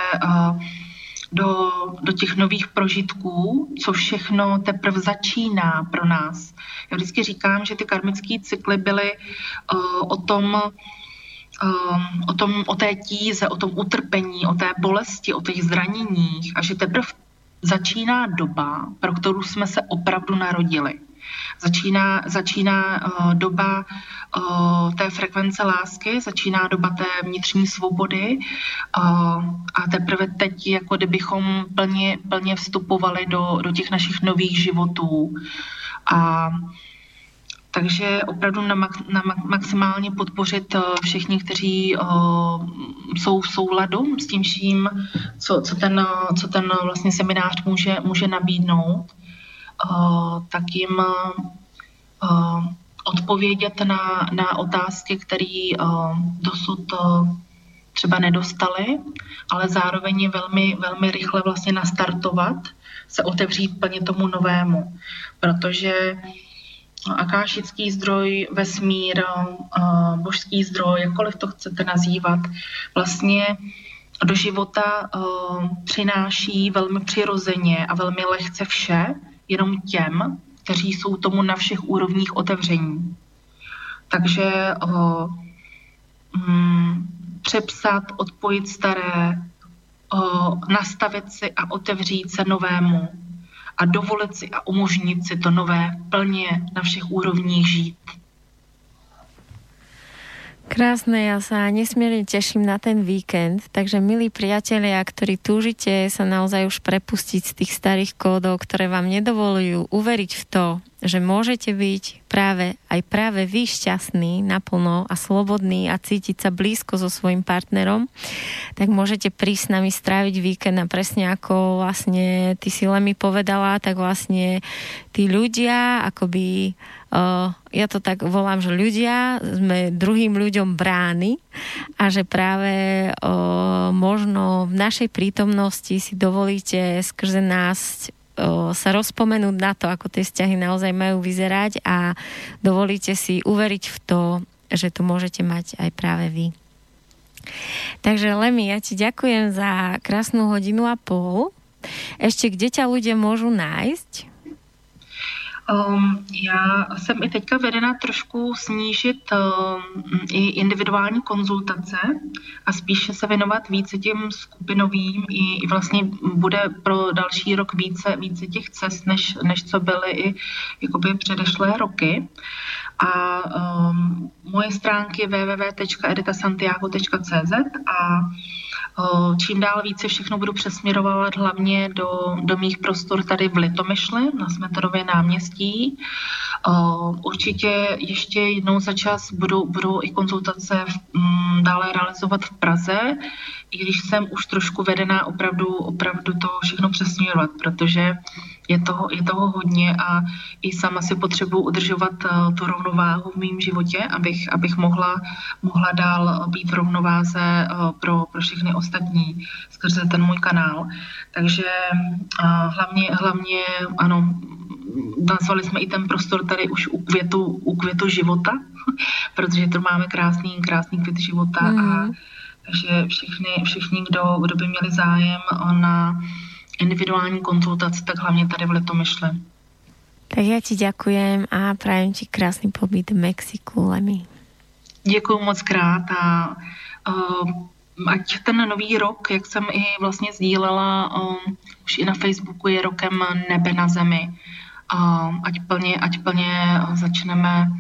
do, do těch nových prožitků, co všechno teprve začíná pro nás. Já vždycky říkám, že ty karmické cykly byly o tom, o, tom, o té tíze, o tom utrpení, o té bolesti, o těch zraněních a že teprve začíná doba, pro kterou jsme se opravdu narodili. Začíná, začíná uh, doba uh, té frekvence lásky, začíná doba té vnitřní svobody uh, a teprve teď, jako kdybychom plně, plně vstupovali do, do těch našich nových životů. A takže opravdu na, na maximálně podpořit eh, všichni, kteří uh, jsou v souladu s tím vším, co, co, ten, co ten vlastně seminář může, může nabídnout, tak jim odpovědět na, na otázky, které dosud třeba nedostali, ale zároveň je velmi, velmi rychle vlastně nastartovat, se otevřít plně tomu novému, protože akášický zdroj, vesmír, božský zdroj, jakkoliv to chcete nazývat, vlastně do života uh, přináší velmi přirozeně a velmi lehce vše, jenom těm, kteří jsou tomu na všech úrovních otevření. Takže uh, um, přepsat, odpojit staré, nastavit si a otevřít se novému a dovolit si a umožnit si to nové plně na všech úrovních žít. Krásne, ja sa nesmierne teším na ten víkend, takže milí priatelia, ktorí túžite sa naozaj už prepustiť z tých starých kódov, ktoré vám nedovolujú uveriť v to, že môžete byť práve aj práve vy šťastný naplno a slobodný a cítiť sa blízko so svojim partnerom, tak môžete prísť s nami stráviť víkend a presne ako vlastne ty si mi povedala, tak vlastne tí ľudia akoby uh, ja to tak volám, že ľudia sme druhým ľuďom brány a že práve uh, možno v našej prítomnosti si dovolíte skrze nás sa rozpomenúť na to, ako tie vzťahy naozaj majú vyzerať a dovolíte si uveriť v to, že to môžete mať aj práve vy. Takže Lemi, ja ti ďakujem za krásnu hodinu a pol. Ešte kde ťa ľudia môžu nájsť? Um, já jsem i teďka vedena trošku snížit um, i individuální konzultace a spíše se věnovat více těm skupinovým i, i vlastně bude pro další rok více, více těch cest, než, než co byly i jakoby předešlé roky. A um, moje stránky www.editasantiago.cz a Čím dál více všechno budu přesměrovat hlavně do, do mých prostor tady v Litomyšli na Smetarově náměstí. Určitě ještě jednou za čas budu, budu i konzultace v, m, dále realizovat v Praze, i když jsem už trošku vedená opravdu, opravdu to všechno přesměrovat, protože je toho, je toho hodně a i sama si potřebuji udržovat uh, tu rovnováhu v mém životě, abych, abych mohla, mohla dál být v rovnováze uh, pro, pro všechny ostatní skrze ten můj kanál. Takže uh, hlavně, hlavně, ano, nazvali jsme i ten prostor tady už u květu, u květu života, protože to máme krásný, krásný květ života mm. a takže všichni, všichni kdo, kdo by měli zájem na individuální konzultaci, tak hlavně tady v Litomyšle. Tak já ti děkujem a prajem ti krásný pobyt v Mexiku, Lemi. Děkuji moc krát a uh, ať ten nový rok, jak jsem i vlastně sdílela, uh, už i na Facebooku je rokem nebe na zemi. Uh, ať plně, ať plně začneme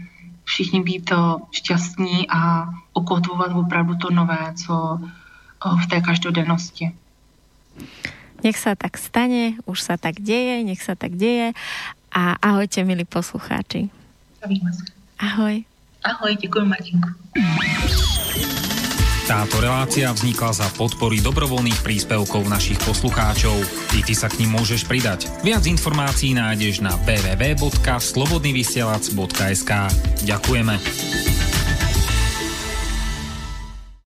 všichni být uh, šťastní a ukotvovat opravdu to nové, co uh, v té každodennosti. Nech sa tak stane, už sa tak deje, nech sa tak deje. A ahojte, milí poslucháči. Ahoj. Ahoj, ďakujem Martinku. Táto relácia vznikla za podpory dobrovoľných príspevkov našich poslucháčov. Ty, ty sa k ním môžeš pridať. Viac informácií nájdeš na www.slobodnyvysielac.sk Ďakujeme.